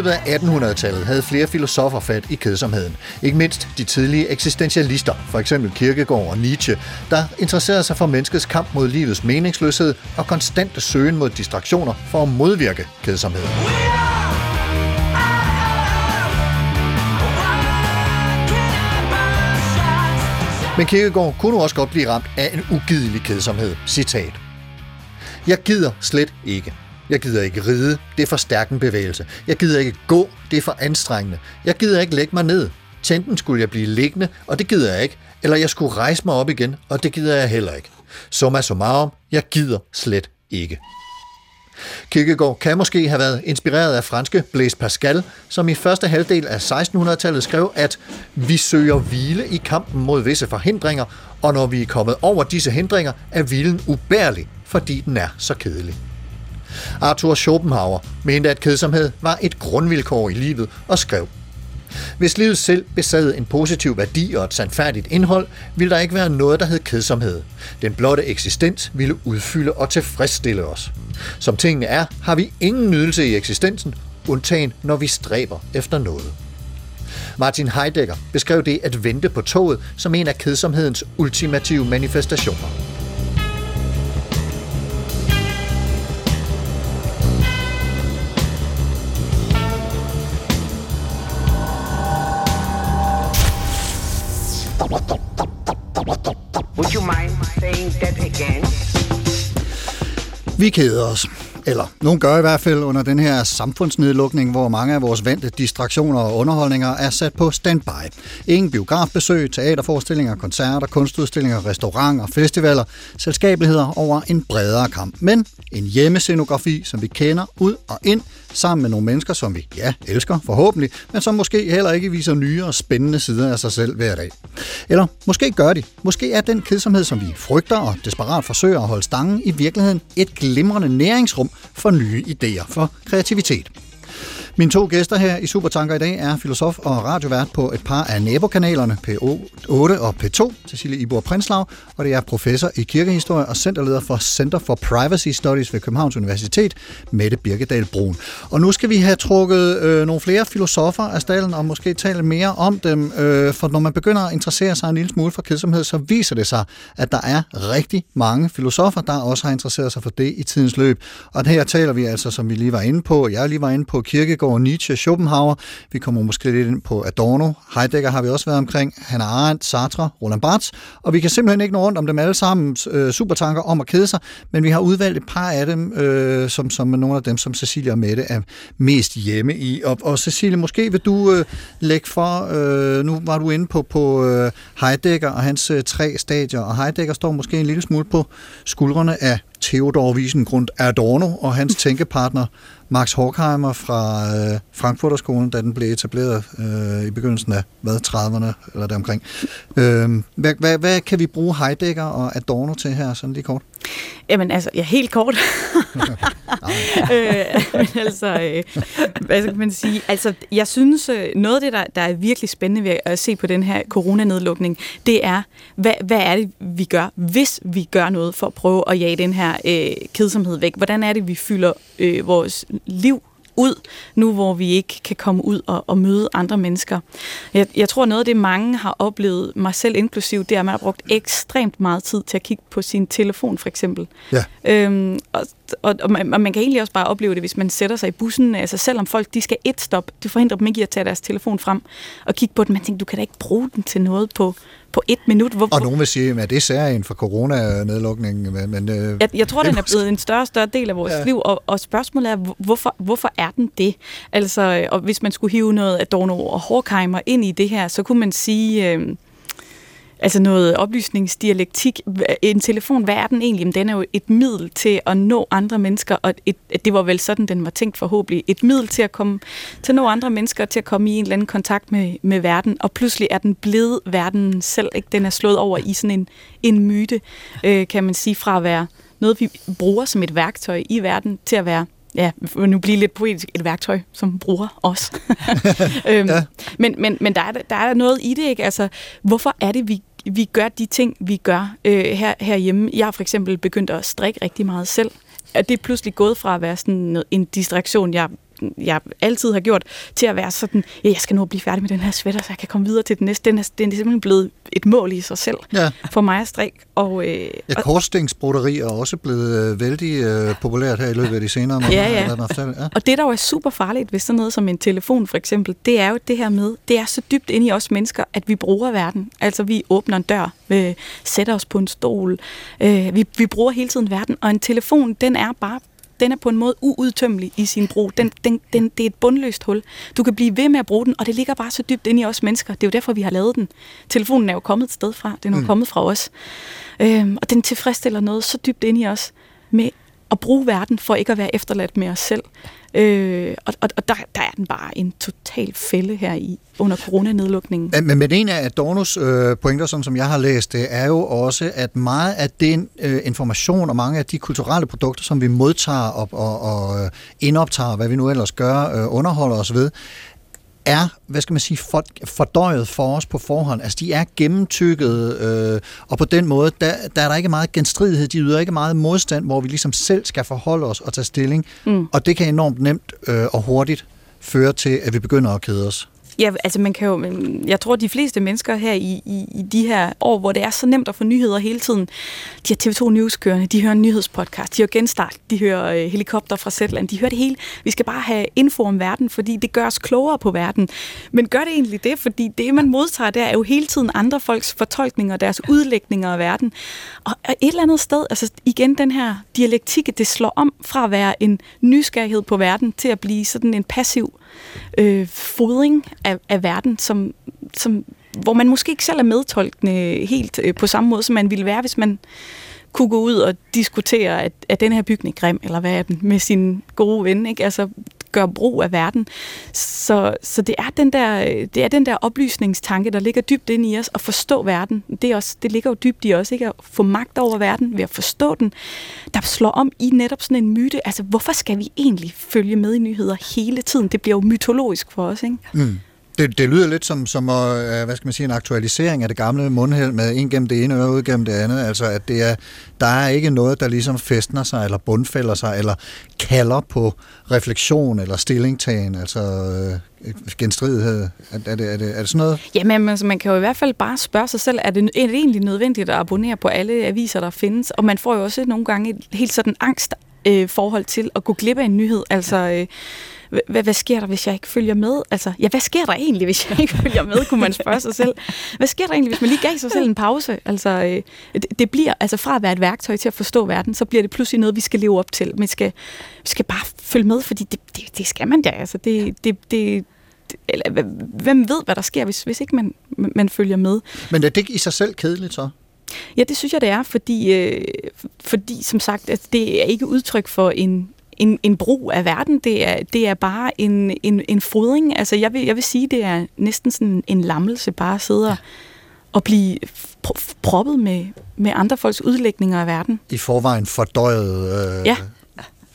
Løbet af 1800-tallet havde flere filosofer fat i kedsomheden. Ikke mindst de tidlige eksistentialister, for eksempel Kierkegaard og Nietzsche, der interesserede sig for menneskets kamp mod livets meningsløshed og konstante søgen mod distraktioner for at modvirke kedsomheden. Men Kierkegaard kunne også godt blive ramt af en ugidelig kedsomhed. Citat. Jeg gider slet ikke. Jeg gider ikke ride, det er for stærk en bevægelse. Jeg gider ikke gå, det er for anstrengende. Jeg gider ikke lægge mig ned. Tænden skulle jeg blive liggende, og det gider jeg ikke. Eller jeg skulle rejse mig op igen, og det gider jeg heller ikke. Summa summarum, jeg gider slet ikke. Kierkegaard kan måske have været inspireret af franske Blaise Pascal, som i første halvdel af 1600-tallet skrev, at vi søger hvile i kampen mod visse forhindringer, og når vi er kommet over disse hindringer, er hvilen ubærlig, fordi den er så kedelig. Arthur Schopenhauer mente, at kedsomhed var et grundvilkår i livet og skrev, hvis livet selv besad en positiv værdi og et sandfærdigt indhold, ville der ikke være noget, der hed kedsomhed. Den blotte eksistens ville udfylde og tilfredsstille os. Som tingene er, har vi ingen nydelse i eksistensen, undtagen når vi stræber efter noget. Martin Heidegger beskrev det at vente på toget som en af kedsomhedens ultimative manifestationer. Vi keder os. Eller nogen gør i hvert fald under den her samfundsnedlukning, hvor mange af vores vante distraktioner og underholdninger er sat på standby. Ingen biografbesøg, teaterforestillinger, koncerter, kunstudstillinger, restauranter, festivaler, selskabeligheder over en bredere kamp. Men en hjemmescenografi, som vi kender ud og ind, sammen med nogle mennesker, som vi, ja, elsker forhåbentlig, men som måske heller ikke viser nye og spændende sider af sig selv hver dag. Eller måske gør de. Måske er den kedsomhed, som vi frygter og desperat forsøger at holde stangen, i virkeligheden et glimrende næringsrum for nye idéer, for kreativitet. Mine to gæster her i Supertanker i dag er filosof og radiovært på et par af nabokanalerne P8 og P2, Cecilie Ibor Prinslav, og det er professor i kirkehistorie og centerleder for Center for Privacy Studies ved Københavns Universitet, Mette Birkedal Brun. Og nu skal vi have trukket øh, nogle flere filosofer af stallen og måske tale mere om dem, øh, for når man begynder at interessere sig en lille smule for kedsomhed, så viser det sig, at der er rigtig mange filosofer, der også har interesseret sig for det i tidens løb. Og her taler vi altså, som vi lige var inde på, jeg lige var inde på kirke Kierkegaard, Nietzsche, Schopenhauer. Vi kommer måske lidt ind på Adorno. Heidegger har vi også været omkring. Hannah Arendt, Sartre, Roland Barthes. Og vi kan simpelthen ikke nå rundt om dem alle sammen øh, supertanker om at kede sig, men vi har udvalgt et par af dem, øh, som, som er nogle af dem, som Cecilia og Mette er mest hjemme i. Og, og Cecilie, måske vil du øh, lægge for, øh, nu var du inde på, på øh, Heidegger og hans øh, tre stadier, og Heidegger står måske en lille smule på skuldrene af Theodor Wiesengrund Adorno og hans tænkepartner Max Horkheimer fra øh, Frankfurterskolen, da den blev etableret øh, i begyndelsen af hvad, 30'erne eller deromkring. Øh, hvad, hvad, hvad kan vi bruge Heidegger og Adorno til her, sådan lige kort? Jamen altså, ja, helt kort. øh, men altså, øh, hvad skal man sige? Altså, jeg synes, øh, noget af det, der, der er virkelig spændende ved at se på den her coronanedlukning, det er, hvad, hvad er det, vi gør, hvis vi gør noget for at prøve at jage den her øh, kedsomhed væk? Hvordan er det, vi fylder øh, vores liv ud, nu hvor vi ikke kan komme ud og, og møde andre mennesker. Jeg, jeg tror, noget af det, mange har oplevet, mig selv inklusiv, det er, at man har brugt ekstremt meget tid til at kigge på sin telefon, for eksempel. Ja. Øhm, og, og, og, man, og man kan egentlig også bare opleve det, hvis man sætter sig i bussen. Altså selvom folk de skal et stop, det forhindrer dem ikke i at tage deres telefon frem og kigge på den. Man tænker, du kan da ikke bruge den til noget på, på et minut. Hvor, Og nogen vil sige, at det er særligt for coronanedlukningen, men, men øh, jeg, jeg tror, den er blevet en større og større del af vores Ja. liv, og, og spørgsmålet er, hvor- hvorfor, hvorfor er den det? Altså, og hvis man skulle hive noget Adorno og Horkheimer ind i det her, så kunne man sige... Øh, Altså noget oplysningsdialektik. En telefon, hvad er den egentlig? Men den er jo et middel til at nå andre mennesker, og et, det var vel sådan, den var tænkt forhåbentlig. Et middel til at komme til at nå andre mennesker, til at komme i en eller anden kontakt med, med verden, og pludselig er den blevet verden selv. Ikke? Den er slået over i sådan en, en myte, øh, kan man sige, fra at være noget, vi bruger som et værktøj i verden, til at være ja, nu blive lidt poetisk, et værktøj, som bruger os. øhm, ja. Men, men, men der, er, der er noget i det, ikke? Altså, hvorfor er det, vi, vi gør de ting, vi gør øh, her, herhjemme? Jeg har for eksempel begyndt at strikke rigtig meget selv. Og det er pludselig gået fra at være sådan noget, en distraktion, jeg jeg altid har gjort, til at være sådan, ja, jeg skal nu blive færdig med den her sweater, så jeg kan komme videre til den næste. Den er, den er simpelthen blevet et mål i sig selv Ja. for mig at strikke. Og, øh, Ja, korsstængsbroderi er også blevet øh, vældig øh, populært her i løbet af de senere måneder. Ja, ja. fortælle. ja. Og det, der jo er super farligt ved sådan noget som en telefon for eksempel, det er jo det her med, det er så dybt inde i os mennesker, at vi bruger verden. Altså vi åbner en dør, øh, sætter os på en stol, øh, vi, vi bruger hele tiden verden, og en telefon, den er bare den er på en måde uudtømmelig i sin brug. Den, den, den, det er et bundløst hul. Du kan blive ved med at bruge den, og det ligger bare så dybt inde i os mennesker. Det er jo derfor, vi har lavet den. Telefonen er jo kommet et sted fra. Den er jo Mm. kommet fra os. Øhm, og den tilfredsstiller noget så dybt inde i os med at bruge verden for ikke at være efterladt med os selv. Øh, og og, og der, der er den bare en total fælde her i under coronanedlukningen. Men, men en af Adornos øh, pointer, sådan som jeg har læst det, er jo også, at meget af den øh, information og mange af de kulturelle produkter, som vi modtager og, og, og indoptager, hvad vi nu ellers gør, øh, underholder os ved, er, hvad skal man sige, for, fordøjet for os på forhånd. Altså, de er gennemtykket, øh, og på den måde, der, der er der ikke meget genstridighed. De yder ikke meget modstand, hvor vi ligesom selv skal forholde os og tage stilling. Mm. Og det kan enormt nemt øh, og hurtigt føre til, at vi begynder at kede os. Ja, altså man kan jo, jeg tror, de fleste mennesker her i, i, i de her år, hvor det er så nemt at få nyheder hele tiden, de har TV2 News kørende, de hører en nyhedspodcast, de hører Genstart, de hører øh, helikopter fra Zetland, de hører det hele. Vi skal bare have info om verden, fordi det gør os klogere på verden. Men gør det egentlig det? Fordi det, man modtager, der er jo hele tiden andre folks fortolkninger, deres udlægninger af verden. Og et eller andet sted, altså igen den her dialektik, det slår om fra at være en nysgerrighed på verden, til at blive sådan en passiv øh, fodring af, af verden, som, som, hvor man måske ikke selv er medtolkende helt øh, på samme måde, som man ville være, hvis man kunne gå ud og diskutere, at, at den her bygning er grim, eller hvad er den, med sin gode ven, ikke? Altså, gør brug af verden. Så, så det, er den der, det er den der oplysningstanke, der ligger dybt inde i os, at forstå verden. Det, er også, det ligger jo dybt i os, ikke? At få magt over verden ved at forstå den, der slår om i netop sådan en myte. Altså, hvorfor skal vi egentlig følge med i nyheder hele tiden? Det bliver jo mytologisk for os, ikke? Mm. Det, det lyder lidt som, som uh, hvad skal man sige, en aktualisering af det gamle mundheld med en gennem det ene øre ud gennem det andet. Altså, at det er, der er ikke noget, der ligesom festner sig, eller bundfælder sig, eller kalder på refleksion eller stillingtagen, altså uh, genstridighed. Er, er, det, er, det, er det sådan noget? Jamen, altså, man kan jo i hvert fald bare spørge sig selv, er det, er det egentlig nødvendigt at abonnere på alle aviser, der findes? Og man får jo også nogle gange et helt sådan angst øh, forhold til at gå glip af en nyhed. Altså, øh, hvad, hvad sker der, hvis jeg ikke følger med? Altså, ja, hvad sker der egentlig, hvis jeg ikke følger med, kunne man spørge sig selv. Hvad sker der egentlig, hvis man lige gav sig selv en pause? Altså, øh, det, det bliver, altså fra at være et værktøj til at forstå verden, så bliver det pludselig noget, vi skal leve op til. Man skal, vi skal bare følge med, fordi det, det, det skal man da. Altså, det, det, det, eller, hvem ved, hvad der sker, hvis, hvis ikke man, man følger med? Men er det ikke i sig selv kedeligt så? Ja, det synes jeg, det er, fordi, øh, fordi som sagt, at det er ikke udtryk for en, en, en brug af verden. Det er, det er bare en, en, en fodring. Altså, jeg vil, jeg vil sige, det er næsten sådan en lammelse bare at sidde og, og blive pr- proppet med, med andre folks udlægninger af verden. I forvejen fordøjet øh, Ja.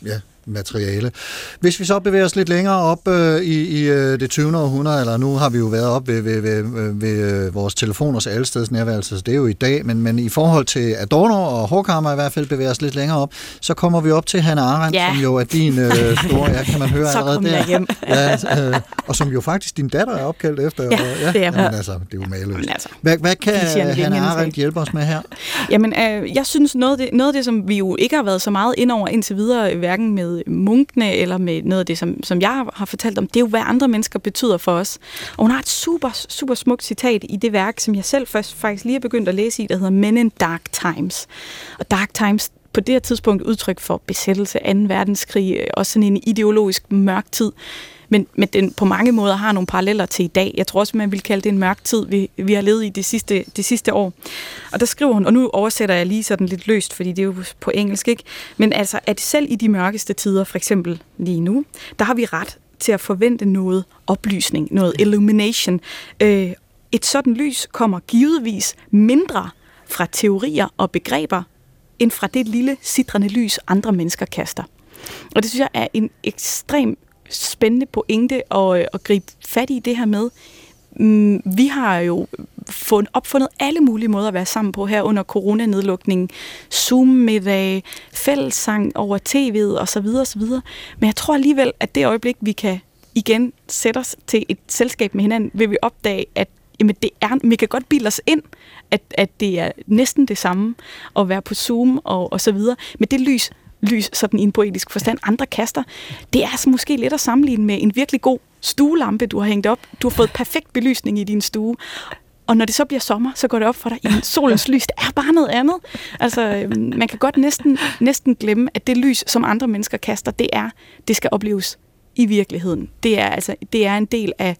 ja, materiale. Hvis vi så bevæger os lidt længere op øh, i, i øh, det 20. århundrede, eller nu har vi jo været op ved, ved, ved, ved, ved øh, vores telefoners allesteds nærværelse, så det er jo i dag, men, men i forhold til Adorno og Horkheimer i hvert fald bevæger os lidt længere op, så kommer vi op til Hannah Arendt, Ja. som jo er din øh, store, ja, kan man høre Så allerede der. hjem. Ja, øh, og som jo faktisk din datter er opkaldt efter. Ja, og, det er. Jamen, altså, det er jo maløst. Altså, hvad, hvad kan Hannah Arendt hjælpe os med her? Jamen, øh, jeg synes, noget af, det, noget af det, som vi jo ikke har været så meget ind over indtil videre, hverken med munkene eller med noget af det, som, som jeg har- fortalt om, det er jo, hvad andre mennesker betyder for os. Og hun har et super, super smukt citat i det værk, som jeg selv først faktisk lige er begyndt at læse i, der hedder Men in Dark Times. Og Dark Times, på det her tidspunkt udtryk for besættelse, 2. verdenskrig, øh, også sådan en ideologisk mørk tid. Men, men den på mange måder har nogle paralleller til i dag. Jeg tror også, man vil kalde det en mørk tid, vi, vi har levet i det sidste, det sidste år. Og der skriver hun, og nu oversætter jeg lige sådan lidt løst, fordi det er jo på engelsk, ikke? Men altså, at selv i de mørkeste tider, for eksempel lige nu, der har vi ret til at forvente noget oplysning, noget illumination. Øh, et sådan lys kommer givetvis mindre fra teorier og begreber, end fra det lille sidrende lys, andre mennesker kaster. Og det synes jeg er en ekstrem spændende pointe at, øh, at gribe fat i det her med. Mm, vi har jo fundet, opfundet alle mulige måder at være sammen på her under coronanedlukningen. Zoom-middag, fællessang over tv'et osv. osv. Men jeg tror alligevel, at det øjeblik, vi kan igen sætte os til et selskab med hinanden, vil vi opdage, at jamen det er, vi kan godt bilde os ind, at, at det er næsten det samme at være på Zoom og, og så videre. Men det lys, lys sådan i en poetisk forstand, andre kaster, det er altså måske lidt at sammenligne med en virkelig god stuelampe, du har hængt op. Du har fået perfekt belysning i din stue. Og når det så bliver sommer, så går det op for dig, at solens lys, det er bare noget andet. Altså, øhm, man kan godt næsten, næsten glemme, at det lys, som andre mennesker kaster, det er, det skal opleves i virkeligheden. Det er, altså, det er en del af,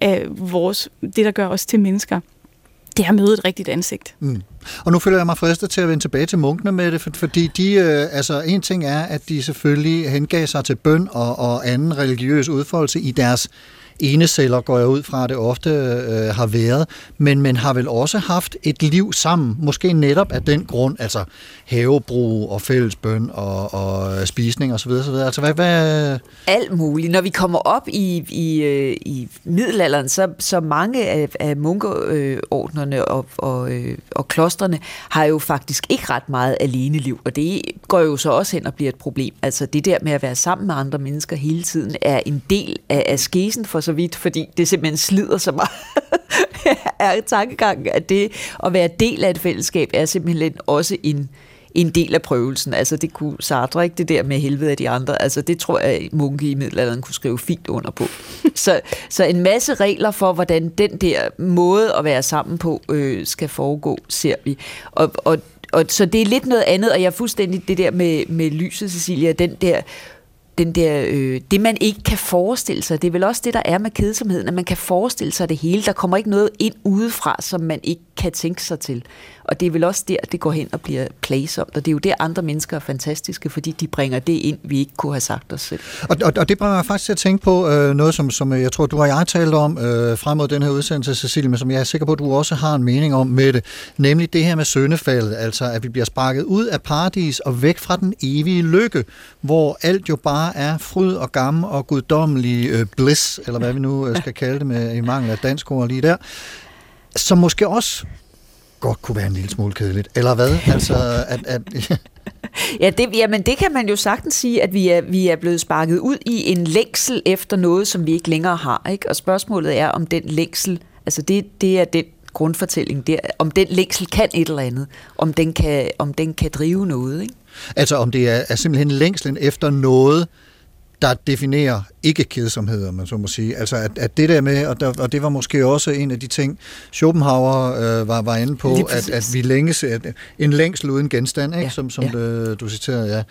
af vores, det, der gør os til mennesker det er at møde et rigtigt ansigt. Mm. Og nu føler jeg mig fristet til at vende tilbage til munkene med det, for, fordi de, øh, altså en ting er, at de selvfølgelig hengav sig til bøn og, og anden religiøs udfoldelse i deres eneceller, går jeg ud fra, at det ofte øh, har været, men, men har vel også haft et liv sammen, måske netop af den grund, altså havebrug og fællesbøn og, og spisning osv. osv. Altså hvad, hvad, Alt muligt. Når vi kommer op i, i, øh, i middelalderen, så, så mange af, af munkeordnerne og, og, øh, og klostrene har jo faktisk ikke ret meget aleneliv, og det går jo så også hen og bliver et problem. Altså det der med at være sammen med andre mennesker hele tiden er en del af askesen for så vidt, fordi det simpelthen slider så meget er tankegangen, at det at være del af et fællesskab er simpelthen også en, en del af prøvelsen. Altså det kunne Sartre ikke, det der med helvede af de andre. Altså det tror jeg, munke i middelalderen kunne skrive fint under på. så, så en masse regler for, hvordan den der måde at være sammen på øh, skal foregå, ser vi. Og, og, og så det er lidt noget andet, og jeg er fuldstændig det der med, med lyset, Cecilia, den der den der, øh, det man ikke kan forestille sig, det er vel også det, der er med kedsomheden, at man kan forestille sig det hele. Der kommer ikke noget ind udefra, som man ikke kan tænke sig til. Og det er vel også der, det går hen og bliver plagsomt. Og det er jo der, andre mennesker er fantastiske, fordi de bringer det ind, vi ikke kunne have sagt os selv. Og, og, og det bringer mig faktisk til at tænke på øh, noget, som, som jeg tror, du og jeg talte om øh, frem mod den her udsendelse, Cecilie, men som jeg er sikker på, at du også har en mening om med det. Nemlig det her med søndefaldet, altså at vi bliver sparket ud af paradis og væk fra den evige lykke, hvor alt jo bare er fryd og gammel og guddommelig øh, bliss, eller hvad vi nu øh, skal kalde det med i mangel af dansk ord lige der, som måske også godt kunne være en lille smule kedeligt. Eller hvad? Altså, at, at, Ja, det, jamen det kan man jo sagtens sige, at vi er, vi er blevet sparket ud i en længsel efter noget, som vi ikke længere har. Ikke? Og spørgsmålet er, om den længsel, altså det, det er den grundfortælling, der, om den længsel kan et eller andet, om den kan, om den kan drive noget. Ikke? Altså om det er, er simpelthen længslen efter noget, der definerer ikke kedsomhed, om man så må sige. Altså at, at det der med, og, der, og det var måske også en af de ting, Schopenhauer øh, var, var inde på, at, at vi længes, at en længsel uden genstand, ikke? Ja, som, som ja. Det, du citerede, ja.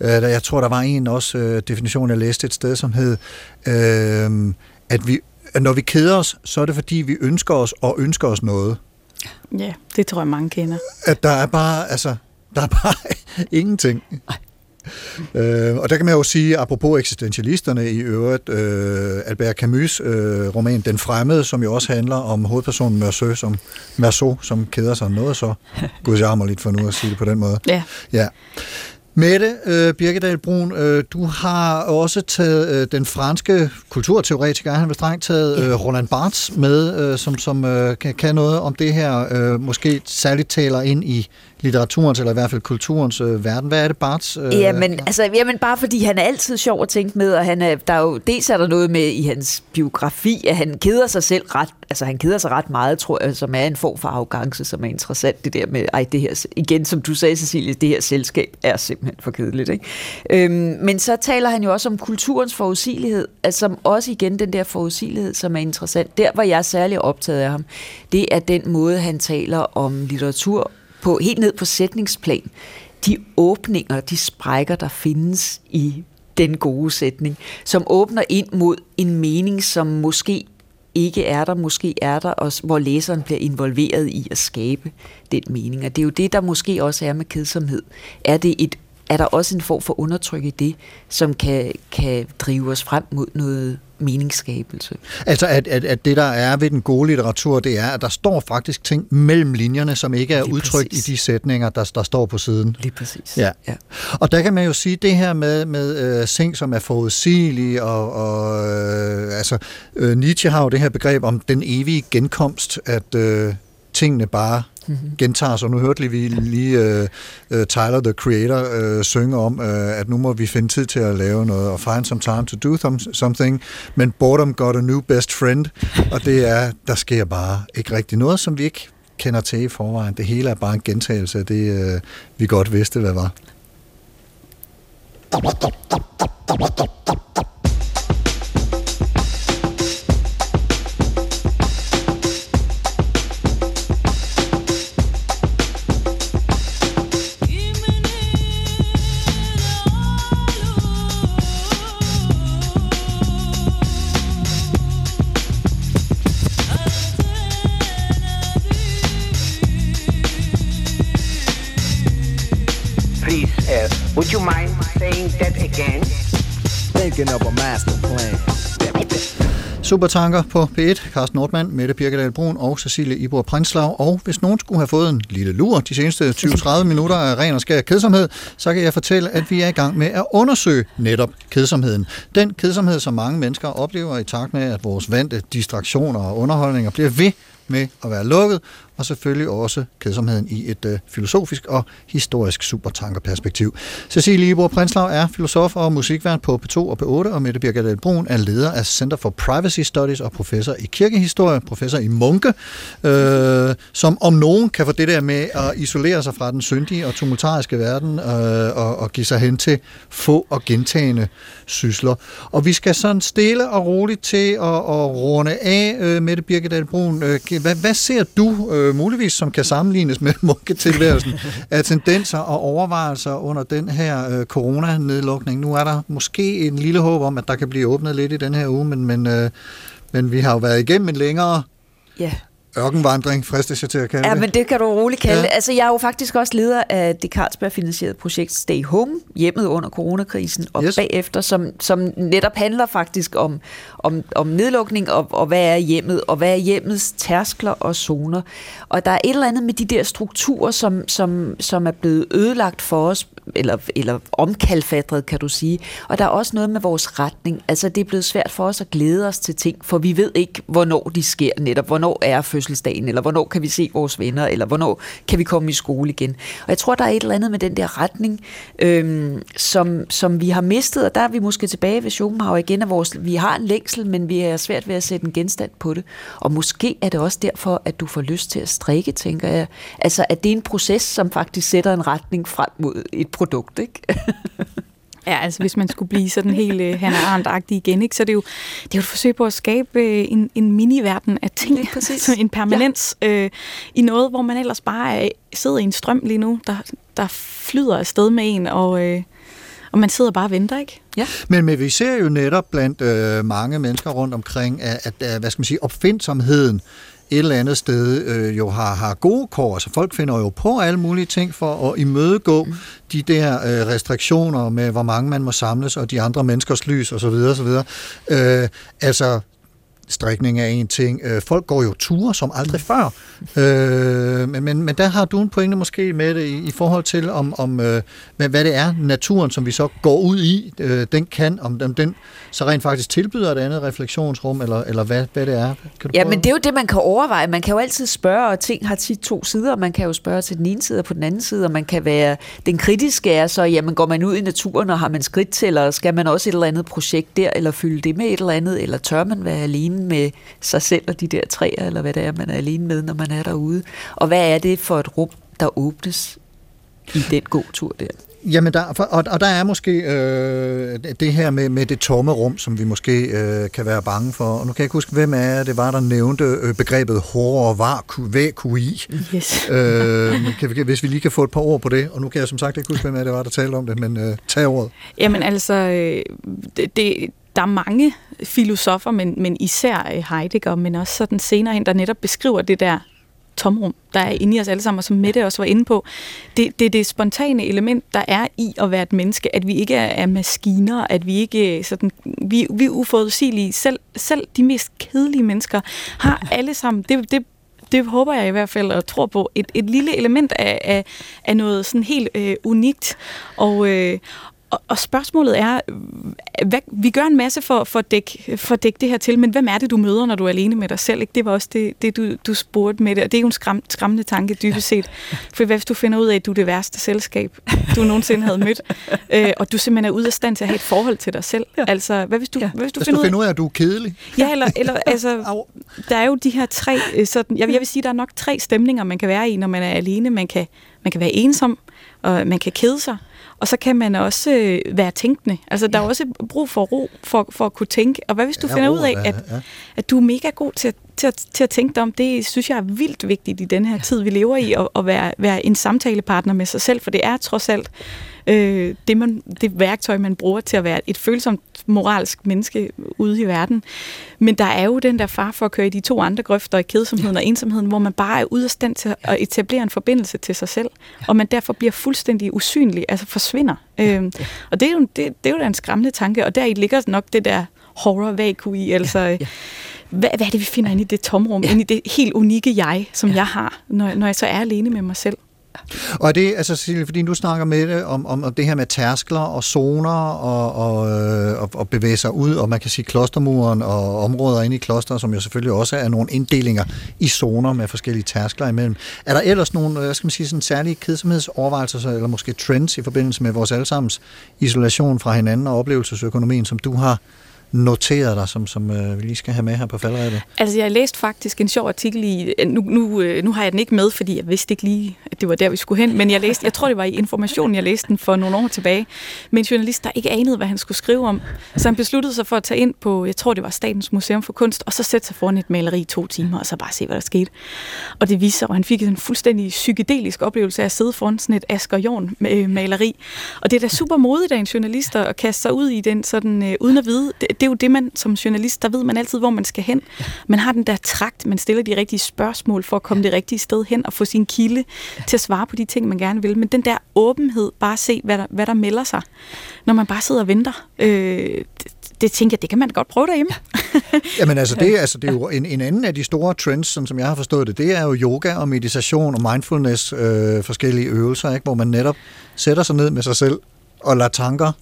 Øh, der, jeg tror, der var en også øh, definition, jeg læste et sted, som hed, øh, at, vi, at når vi keder os, så er det fordi, vi ønsker os og ønsker os noget. Ja, det tror jeg, mange kender. At der er bare, altså, der er bare ingenting. Nej. Øh, og der kan man jo sige, apropos eksistentialisterne i øvrigt, øh, Albert Camus' øh, roman Den Fremmede, som jo også handler om hovedpersonen Merceau, som, Merceau, som keder sig noget så. Gud, jeg lidt for nu at sige det på den måde. Ja. ja. Mette øh, Birkedal Brun, øh, du har også taget øh, den franske kulturteoretiker, han har strengt taget øh, Roland Barthes med, øh, som, som øh, kan, kan noget om det her, øh, måske særligt taler ind i litteraturens, eller i hvert fald kulturens øh, verden. Hvad er det, Barthes? Øh, Jamen, altså, jamen, bare fordi han er altid sjov at tænke med, og han er, der er jo, dels er der noget med i hans biografi, at han keder sig selv ret, altså han keder sig ret meget, tror jeg, som er en form for arrogance, som er interessant, det der med, ej, det her, igen, som du sagde, Cecilie, det her selskab er simpelthen for kedeligt, ikke? Øhm, men så taler han jo også om kulturens forudsigelighed, altså som også igen den der forudsigelighed, som er interessant. Der, hvor jeg er særlig optaget af ham, det er den måde, han taler om litteratur på, helt ned på sætningsplan. De åbninger, de sprækker, der findes i den gode sætning, som åbner ind mod en mening, som måske ikke er der, måske er der, og hvor læseren bliver involveret i at skabe den mening. Og det er jo det, der måske også er med kedsomhed. Er, det et, er der også en form for undertryk i det, som kan, kan drive os frem mod noget meningsskabelse? Altså, at, at, at det, der er ved den gode litteratur, det er, at der står faktisk ting mellem linjerne, som ikke er Lige udtrykt præcis. i de sætninger, der, der står på siden. Lige præcis. Ja. ja. Og der kan man jo sige det her med, med øh, ting, som er forudsigelige, og, og øh, altså, øh, Nietzsche har jo det her begreb om den evige genkomst, at øh, tingene bare gentager sig. Nu hørte vi lige øh, øh, Tyler, the Creator, øh, synge om, øh, at nu må vi finde tid til at lave noget, og find some time to do them, something, men boredom got a new best friend, og det er, der sker bare ikke rigtig noget, som vi ikke kender til i forvejen. Det hele er bare en gentagelse af det, øh, vi godt vidste, hvad var. Supertanker på P1, Carsten Nordmann, Mette Birkedal Brun og Cecilie Ibor Prinslav. Og hvis nogen skulle have fået en lille lur de seneste 20-30 minutter af ren og skær kedsomhed, så kan jeg fortælle, at vi er i gang med at undersøge netop kedsomheden. Den kedsomhed, som mange mennesker oplever i takt med, at vores vante distraktioner og underholdninger bliver ved med at være lukket, og selvfølgelig også kedsomheden i et øh, filosofisk og historisk supertankerperspektiv. Cecilie Libor Prinslav er filosof og musikvært på P2 og P8, og Mette Birgit Brun er leder af Center for Privacy Studies og professor i kirkehistorie, professor i munke, øh, som om nogen kan få det der med at isolere sig fra den syndige og tumultariske verden øh, og, og give sig hen til få og gentagende sysler. Og vi skal sådan stille og roligt til at, at runde af, øh, Mette Birgit Brun. Øh, hvad, hvad ser du øh, muligvis, som kan sammenlignes med munketilværelsen, af tendenser og overvejelser under den her øh, coronanedlukning? Nu er der måske en lille håb om, at der kan blive åbnet lidt i den her uge, men, men, øh, men vi har jo været igennem en længere Ja. ørkenvandring, fristes jeg til at kalde Ja, men det kan du roligt kalde Ja. Altså, jeg er jo faktisk også leder af det Carlsberg-finansierede projekt Stay Home, hjemmet under coronakrisen, og yes. bagefter, som, som netop handler faktisk om, om, om nedlukning, og, og hvad er hjemmet, og hvad er hjemmets tærskler og zoner. Og der er et eller andet med de der strukturer, som, som, som er blevet ødelagt for os, eller, eller omkalfatret, kan du sige. Og der er også noget med vores retning. Altså, det er blevet svært for os at glæde os til ting, for vi ved ikke, hvornår de sker netop. Hvornår er fødselsdagen, eller hvornår kan vi se vores venner, eller hvornår kan vi komme i skole igen. Og jeg tror, der er et eller andet med den der retning, øhm, som, som vi har mistet, og der er vi måske tilbage ved Schopenhauer igen, at vores, vi har en længsel, men vi er svært ved at sætte en genstand på det. Og måske er det også derfor, at du får lyst til at strikke, tænker jeg. Altså, at det er en proces, som faktisk sætter en retning frem mod et produkt, ikke? Ja, altså hvis man skulle blive sådan helt uh, Hannah Arendt-agtig igen, ikke, så er det jo, det er jo et forsøg på at skabe uh, en, en mini-verden af ting, så en permanens ja. uh, i noget, hvor man ellers bare er, sidder i en strøm lige nu, der, der flyder afsted med en, og, uh, og man sidder bare og venter, ikke? Ja. Men, men vi ser jo netop blandt øh, mange mennesker rundt omkring, at, at, at hvad skal man sige, opfindsomheden et eller andet sted øh, jo har, har gode kår. Altså folk finder jo på alle mulige ting for at imødegå mm. de der øh, restriktioner med, hvor mange man må samles, og de andre menneskers lys osv. osv. Øh, altså, strikning er en ting. Øh, folk går jo ture som aldrig før. Øh, men, men, men der har du en pointe måske med det i, i forhold til, om, om øh, hvad, hvad det er, naturen, som vi så går ud i, øh, den kan, om den, den så rent faktisk tilbyder et andet refleksionsrum, eller, eller hvad, hvad det er. Kan du Ja, prøve? men det er jo det, man kan overveje. Man kan jo altid spørge, og ting har tit to sider. Man kan jo spørge til den ene side og på den anden side, og man kan være... Den kritiske er så, jamen går man ud i naturen, og har man skridttæller, skal man også et eller andet projekt der, eller fylde det med et eller andet, eller tør man være alene med sig selv og de der træer, eller hvad det er, man er alene med, når man er derude. Og hvad er det for et rum, der åbnes i den gåtur der? Jamen, der, og, og der er måske øh, det her med, med det tomme rum, som vi måske øh, kan være bange for. Og nu kan jeg ikke huske, hvem af det var, der nævnte øh, begrebet horror var vækui. Yes. Øh, kan vi, hvis vi lige kan få et par ord på det. Og nu kan jeg som sagt ikke huske, hvem af det var, der talte om det, men øh, tag ordet. Jamen altså, øh, det, det, der er mange filosofer, men, men især øh, Heidegger, men også sådan senere hen, der netop beskriver det der tomrum, der er inde i os alle sammen, og som Mette også var inde på. Det, det er det spontane element, der er i at være et menneske, at vi ikke er, er maskiner, at vi ikke sådan, vi, vi er uforudsigelige. Selv, selv de mest kedelige mennesker har alle sammen, det, det det håber jeg i hvert fald og tror på, et, et lille element af, af, af noget sådan helt øh, unikt. Og, øh, og, og spørgsmålet er, hvad, vi gør en masse for, for, at dække, for at dække det her til, men hvem er det, du møder, når du er alene med dig selv? Ikke? Det var også det, det du, du spurgte med det, og det er jo en skram, skræmmende tanke dybest set. For hvad hvis du finder ud af, at du er det værste selskab, du nogensinde havde mødt, øh, og du simpelthen er ude af stand til at have et forhold til dig selv? Ja. Altså, hvad hvis du, ja. hvad hvis du Hvis finder du ud af, finder ud af, at du er kedelig. Ja, eller, eller altså, der er jo de her tre, øh, sådan, jeg, vil- jeg vil sige, der er nok tre stemninger, man kan være i, når man er alene. Man kan, man kan være ensom, og man kan kede sig, og så kan man også øh, være tænkende. Altså, der er også brug for ro, for, for at kunne tænke. Og hvad hvis du Ja, finder ro ud af, at, ja. at du er mega god til at, til, at, til at tænke dig om? Det synes jeg er vildt vigtigt i den her tid, vi lever i, at, at være, være en samtalepartner med sig selv, for det er trods alt øh, det, man, det værktøj, man bruger til at være et følsomt moralsk menneske ude i verden. Men der er jo den der far for at køre i de to andre grøfter, i kedsomheden og ensomheden, hvor man bare er ude af stand til at etablere en forbindelse til sig selv, og man derfor bliver fuldstændig usynlig, altså forsvinder. Øhm, og det er, jo, det, det er jo da en skræmmende tanke, og der i ligger nok det der horror i, altså... Ja, ja. Hvad, hvad er det, vi finder inde i det tomrum, ja. inde i det helt unikke jeg, som ja. jeg har, når, når jeg så er alene med mig selv? Og er det, altså Cecilie, fordi du snakker med det om, om, om det her med tærskler og zoner og, og, øh, og, og bevæge sig ud, og man kan sige klostermuren og områder inde i kloster, som jo selvfølgelig også er nogle inddelinger i zoner med forskellige tærskler imellem. Er der ellers nogle, øh, hvad skal man sige, sådan særlige kedsomhedsovervejelser, eller måske trends i forbindelse med vores allesammens isolation fra hinanden og oplevelsesøkonomien, som du har noteret dig, som, som øh, vi lige skal have med her på faldrebet? Altså, jeg læste faktisk en sjov artikel i... Øh, nu, nu, øh, nu har jeg den ikke med, fordi jeg vidste ikke lige, at det var der, vi skulle hen, men jeg læste, jeg tror, det var i Information, jeg læste den for nogle år tilbage, Men en journalist, der ikke anede, hvad han skulle skrive om. Så han besluttede sig for at tage ind på, jeg tror, det var Statens Museum for Kunst, og så sætte sig foran et maleri i to timer, og så bare se, hvad der skete. Og det viste sig, og han fik en fuldstændig psykedelisk oplevelse af at sidde foran sådan et Asger Jorn øh, maleri. Og det er da super modigt af en journalist at kaste sig ud i den, sådan, øh, uden at vide. Det, det er jo det, man som journalist, der ved man altid, hvor man skal hen. Man har den der trakt, man stiller de rigtige spørgsmål for at komme det rigtige sted hen og få sin kilde til at svare på de ting, man gerne vil. Men den der åbenhed, bare se, hvad der, hvad der melder sig, når man bare sidder og venter, øh, det, tænker jeg, det kan man godt prøve derhjemme. Jamen altså, det, altså, det er jo en, en anden af de store trends, sådan som jeg har forstået det, det er jo yoga og meditation og mindfulness, øh, forskellige øvelser, ikke? hvor man netop sætter sig ned med sig selv og lader tanker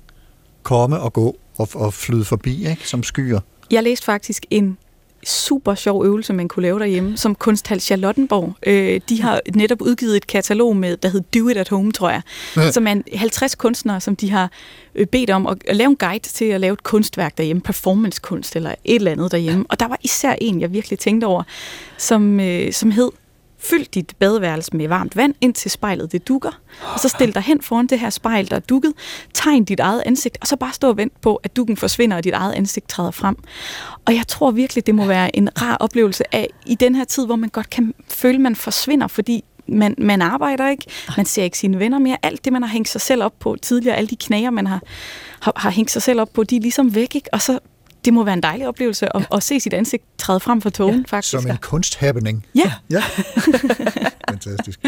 komme og gå og, og flyde forbi, ikke? som skyer. Jeg læste faktisk en super sjov øvelse, man kunne lave derhjemme, som Kunsthal Charlottenborg. Øh, de har netop udgivet et katalog med, der hedder Do It At Home, tror jeg, ja. som er en 50 kunstnere, som de har øh, bedt om at, at lave en guide til at lave et kunstværk derhjemme, performancekunst eller et eller andet derhjemme. Og der var især en, jeg virkelig tænkte over, som, øh, som hed Fyld dit badeværelse med varmt vand, indtil spejlet det dukker. Og så stil dig hen foran det her spejl, der er dukket. Tegn dit eget ansigt, og så bare stå og vent på, at dukken forsvinder, og dit eget ansigt træder frem. Og jeg tror virkelig, det må være en rar oplevelse af, i den her tid, hvor man godt kan føle, at man forsvinder, fordi man, man arbejder ikke, man ser ikke sine venner mere. Alt det, man har hængt sig selv op på tidligere, alle de knager, man har, har, har hængt sig selv op på, de er ligesom væk, ikke? Og så det må være en dejlig oplevelse at, at se sit ansigt træde frem for togen, ja. faktisk. Som en kunsthappening. Ja. ja. Fantastisk.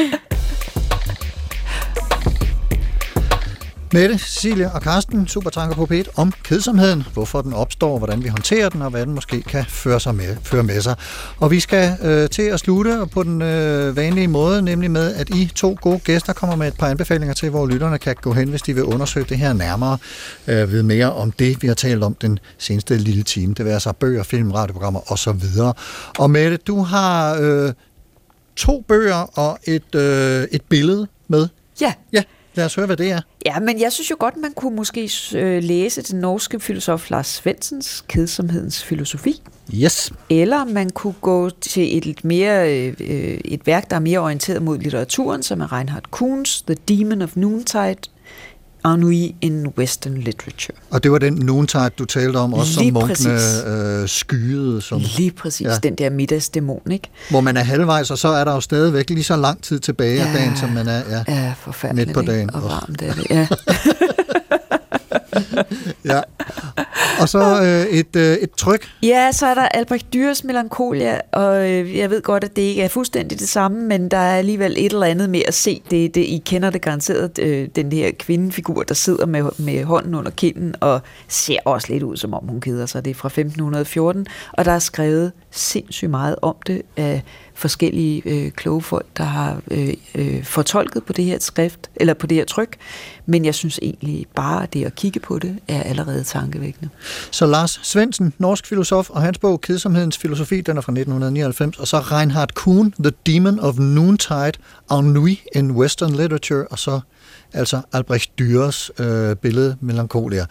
Mette, Cecilia og Karsten, Supertanker på P1 om kedsomheden, hvorfor den opstår, hvordan vi håndterer den, og hvad den måske kan føre, sig med, føre med sig. Og vi skal øh, til at slutte på den øh, vanlige måde, nemlig med, at I to gode gæster kommer med et par anbefalinger til, hvor lytterne kan gå hen, hvis de vil undersøge det her nærmere, øh, ved mere om det, vi har talt om den seneste lille time. Det vil altså bøger, film, radioprogrammer osv. Og Mette, du har øh, to bøger og et, øh, et billede med. Ja. Ja, lad os høre, hvad det er. Ja, men jeg synes jo godt, man kunne måske øh, læse den norske filosof Lars Svendsens Kedsomhedens filosofi. Yes. Eller man kunne gå til et lidt mere øh, et værk, der er mere orienteret mod litteraturen, som er Reinhard Kuhns The Demon of Noontide, Ennui in Western Literature. Og det var den noontide, du talte om, også Lige som munkene øh, skyede. Som, Lige præcis, ja. den der middagsdæmon, ikke? Hvor man er halvvejs, og så er der jo stadigvæk lige så lang tid tilbage ja, af dagen, som man er ja, ja, midt på dagen. Og varmt er det, ja. ja. Og så øh, et, øh, et tryk. Ja, så er der Albrecht Dyres Melancholia, og øh, jeg ved godt, at det ikke er fuldstændig det samme, men der er alligevel et eller andet med at se det. det I kender det garanteret, øh, den her kvindefigur, der sidder med, med hånden under kinden og ser også lidt ud, som om hun keder sig. Det er fra 1514, og der er skrevet sindssygt meget om det af forskellige øh, kloge folk, der har øh, øh, fortolket på det her skrift, eller på det her tryk, men jeg synes egentlig bare, at det at kigge på det, er allerede tankevækkende. Så Lars Svendsen, norsk filosof, og hans bog Kedsomhedens filosofi, den er fra 1999, og så Reinhard Kuhn, The Demon of Noontide, Ennui in Western Literature, og så altså Albrecht Dürers øh, billede Melancholia.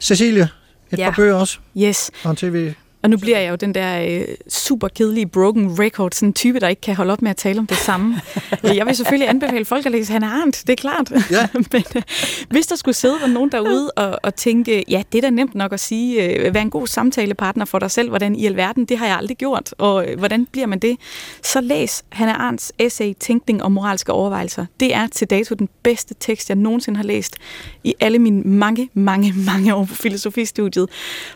Cecilie, et Ja. par bøger også, Yes. og en tv Og nu bliver jeg jo den der øh, super kedelige broken record, sådan en type, der ikke kan holde op med at tale om det samme. Jeg vil selvfølgelig anbefale folk at læse Hannah Arendt, det er klart. Ja. Men øh, hvis der skulle sidde nogen derude og, og tænke, ja, det er da nemt nok at sige, øh, vær en god samtalepartner for dig selv, hvordan i alverden, det har jeg aldrig gjort, og øh, hvordan bliver man det? Så læs Hannah Arendts essay, Tænkning og moralske overvejelser. Det er til dato den bedste tekst, jeg nogensinde har læst i alle mine mange, mange, mange år på filosofistudiet.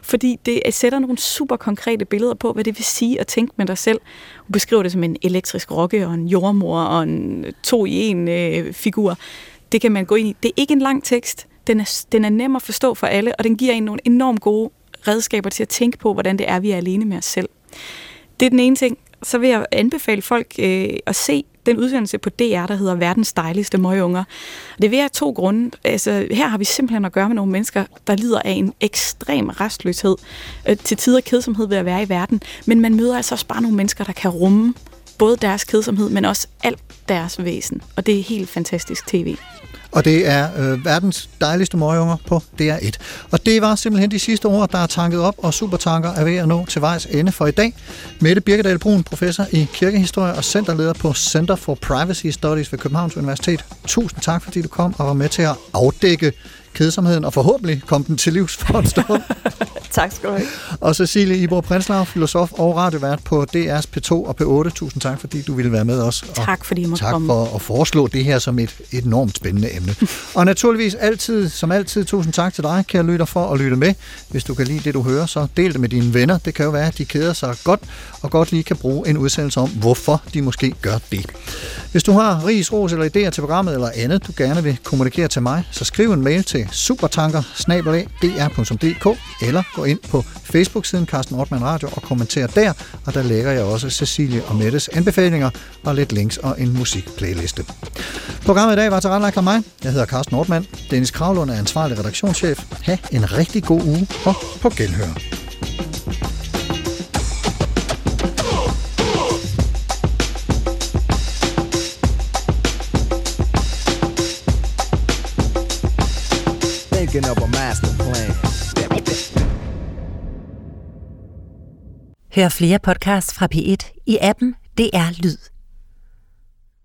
Fordi det sætter nogle super konkrete billeder på, hvad det vil sige at tænke med dig selv. Hun beskriver det som en elektrisk rokke og en jordmor og en to i en øh, figur. Det kan man gå ind i. Det er ikke en lang tekst. Den er, den er nem at forstå for alle, og den giver en nogle enormt gode redskaber til at tænke på, hvordan det er, vi er alene med os selv. Det er den ene ting. Så vil jeg anbefale folk øh, at se den udsendelse på DR, der hedder Verdens dejligste møgeunger. Det vil jeg af to grunde. Altså, her har vi simpelthen at gøre med nogle mennesker, der lider af en ekstrem restløshed, øh, til tider kedsomhed ved at være i verden. Men man møder altså også bare nogle mennesker, der kan rumme både deres kedsomhed, men også alt deres væsen. Og det er helt fantastisk tv. Og det er øh, verdens dejligste møgeunger på DR1. Og det var simpelthen de sidste ord, der er tanket op, og supertanker er ved at nå til vejs ende for i dag. Mette Birkedal Brun, professor i kirkehistorie og centerleder på Center for Privacy Studies ved Københavns Universitet. Tusind tak, fordi du kom og var med til at afdække kedsomheden, og forhåbentlig kom den til livs for en stund. tak skal du have. Og Cecilie Ibor Prinslav, filosof og radiovært på DR's P2 og P8. Tusind tak, fordi du ville være med os. Og Tak, fordi I måtte tak komme. for at foreslå det her som et enormt spændende emne. og naturligvis altid, som altid, tusind tak til dig, kære lytter, for at lytte med. Hvis du kan lide det, du hører, så del det med dine venner. Det kan jo være, at de keder sig godt, og godt lige kan bruge en udsendelse om, hvorfor de måske gør det. Hvis du har ris, ros eller idéer til programmet eller andet, du gerne vil kommunikere til mig, så skriv en mail til supertanker eller gå ind på Facebook-siden Carsten Ortmann Radio og kommenter der, og der lægger jeg også Cecilie og Mettes anbefalinger og lidt links og en musikplayliste. Programmet i dag var tilrettelagt af mig. Jeg hedder Carsten Ortmann. Dennis Kravlund er ansvarlig redaktionschef. Ha' en rigtig god uge og på genhør. Thinking of a master plan. Hør flere podcasts fra P1 i appen DR Lyd.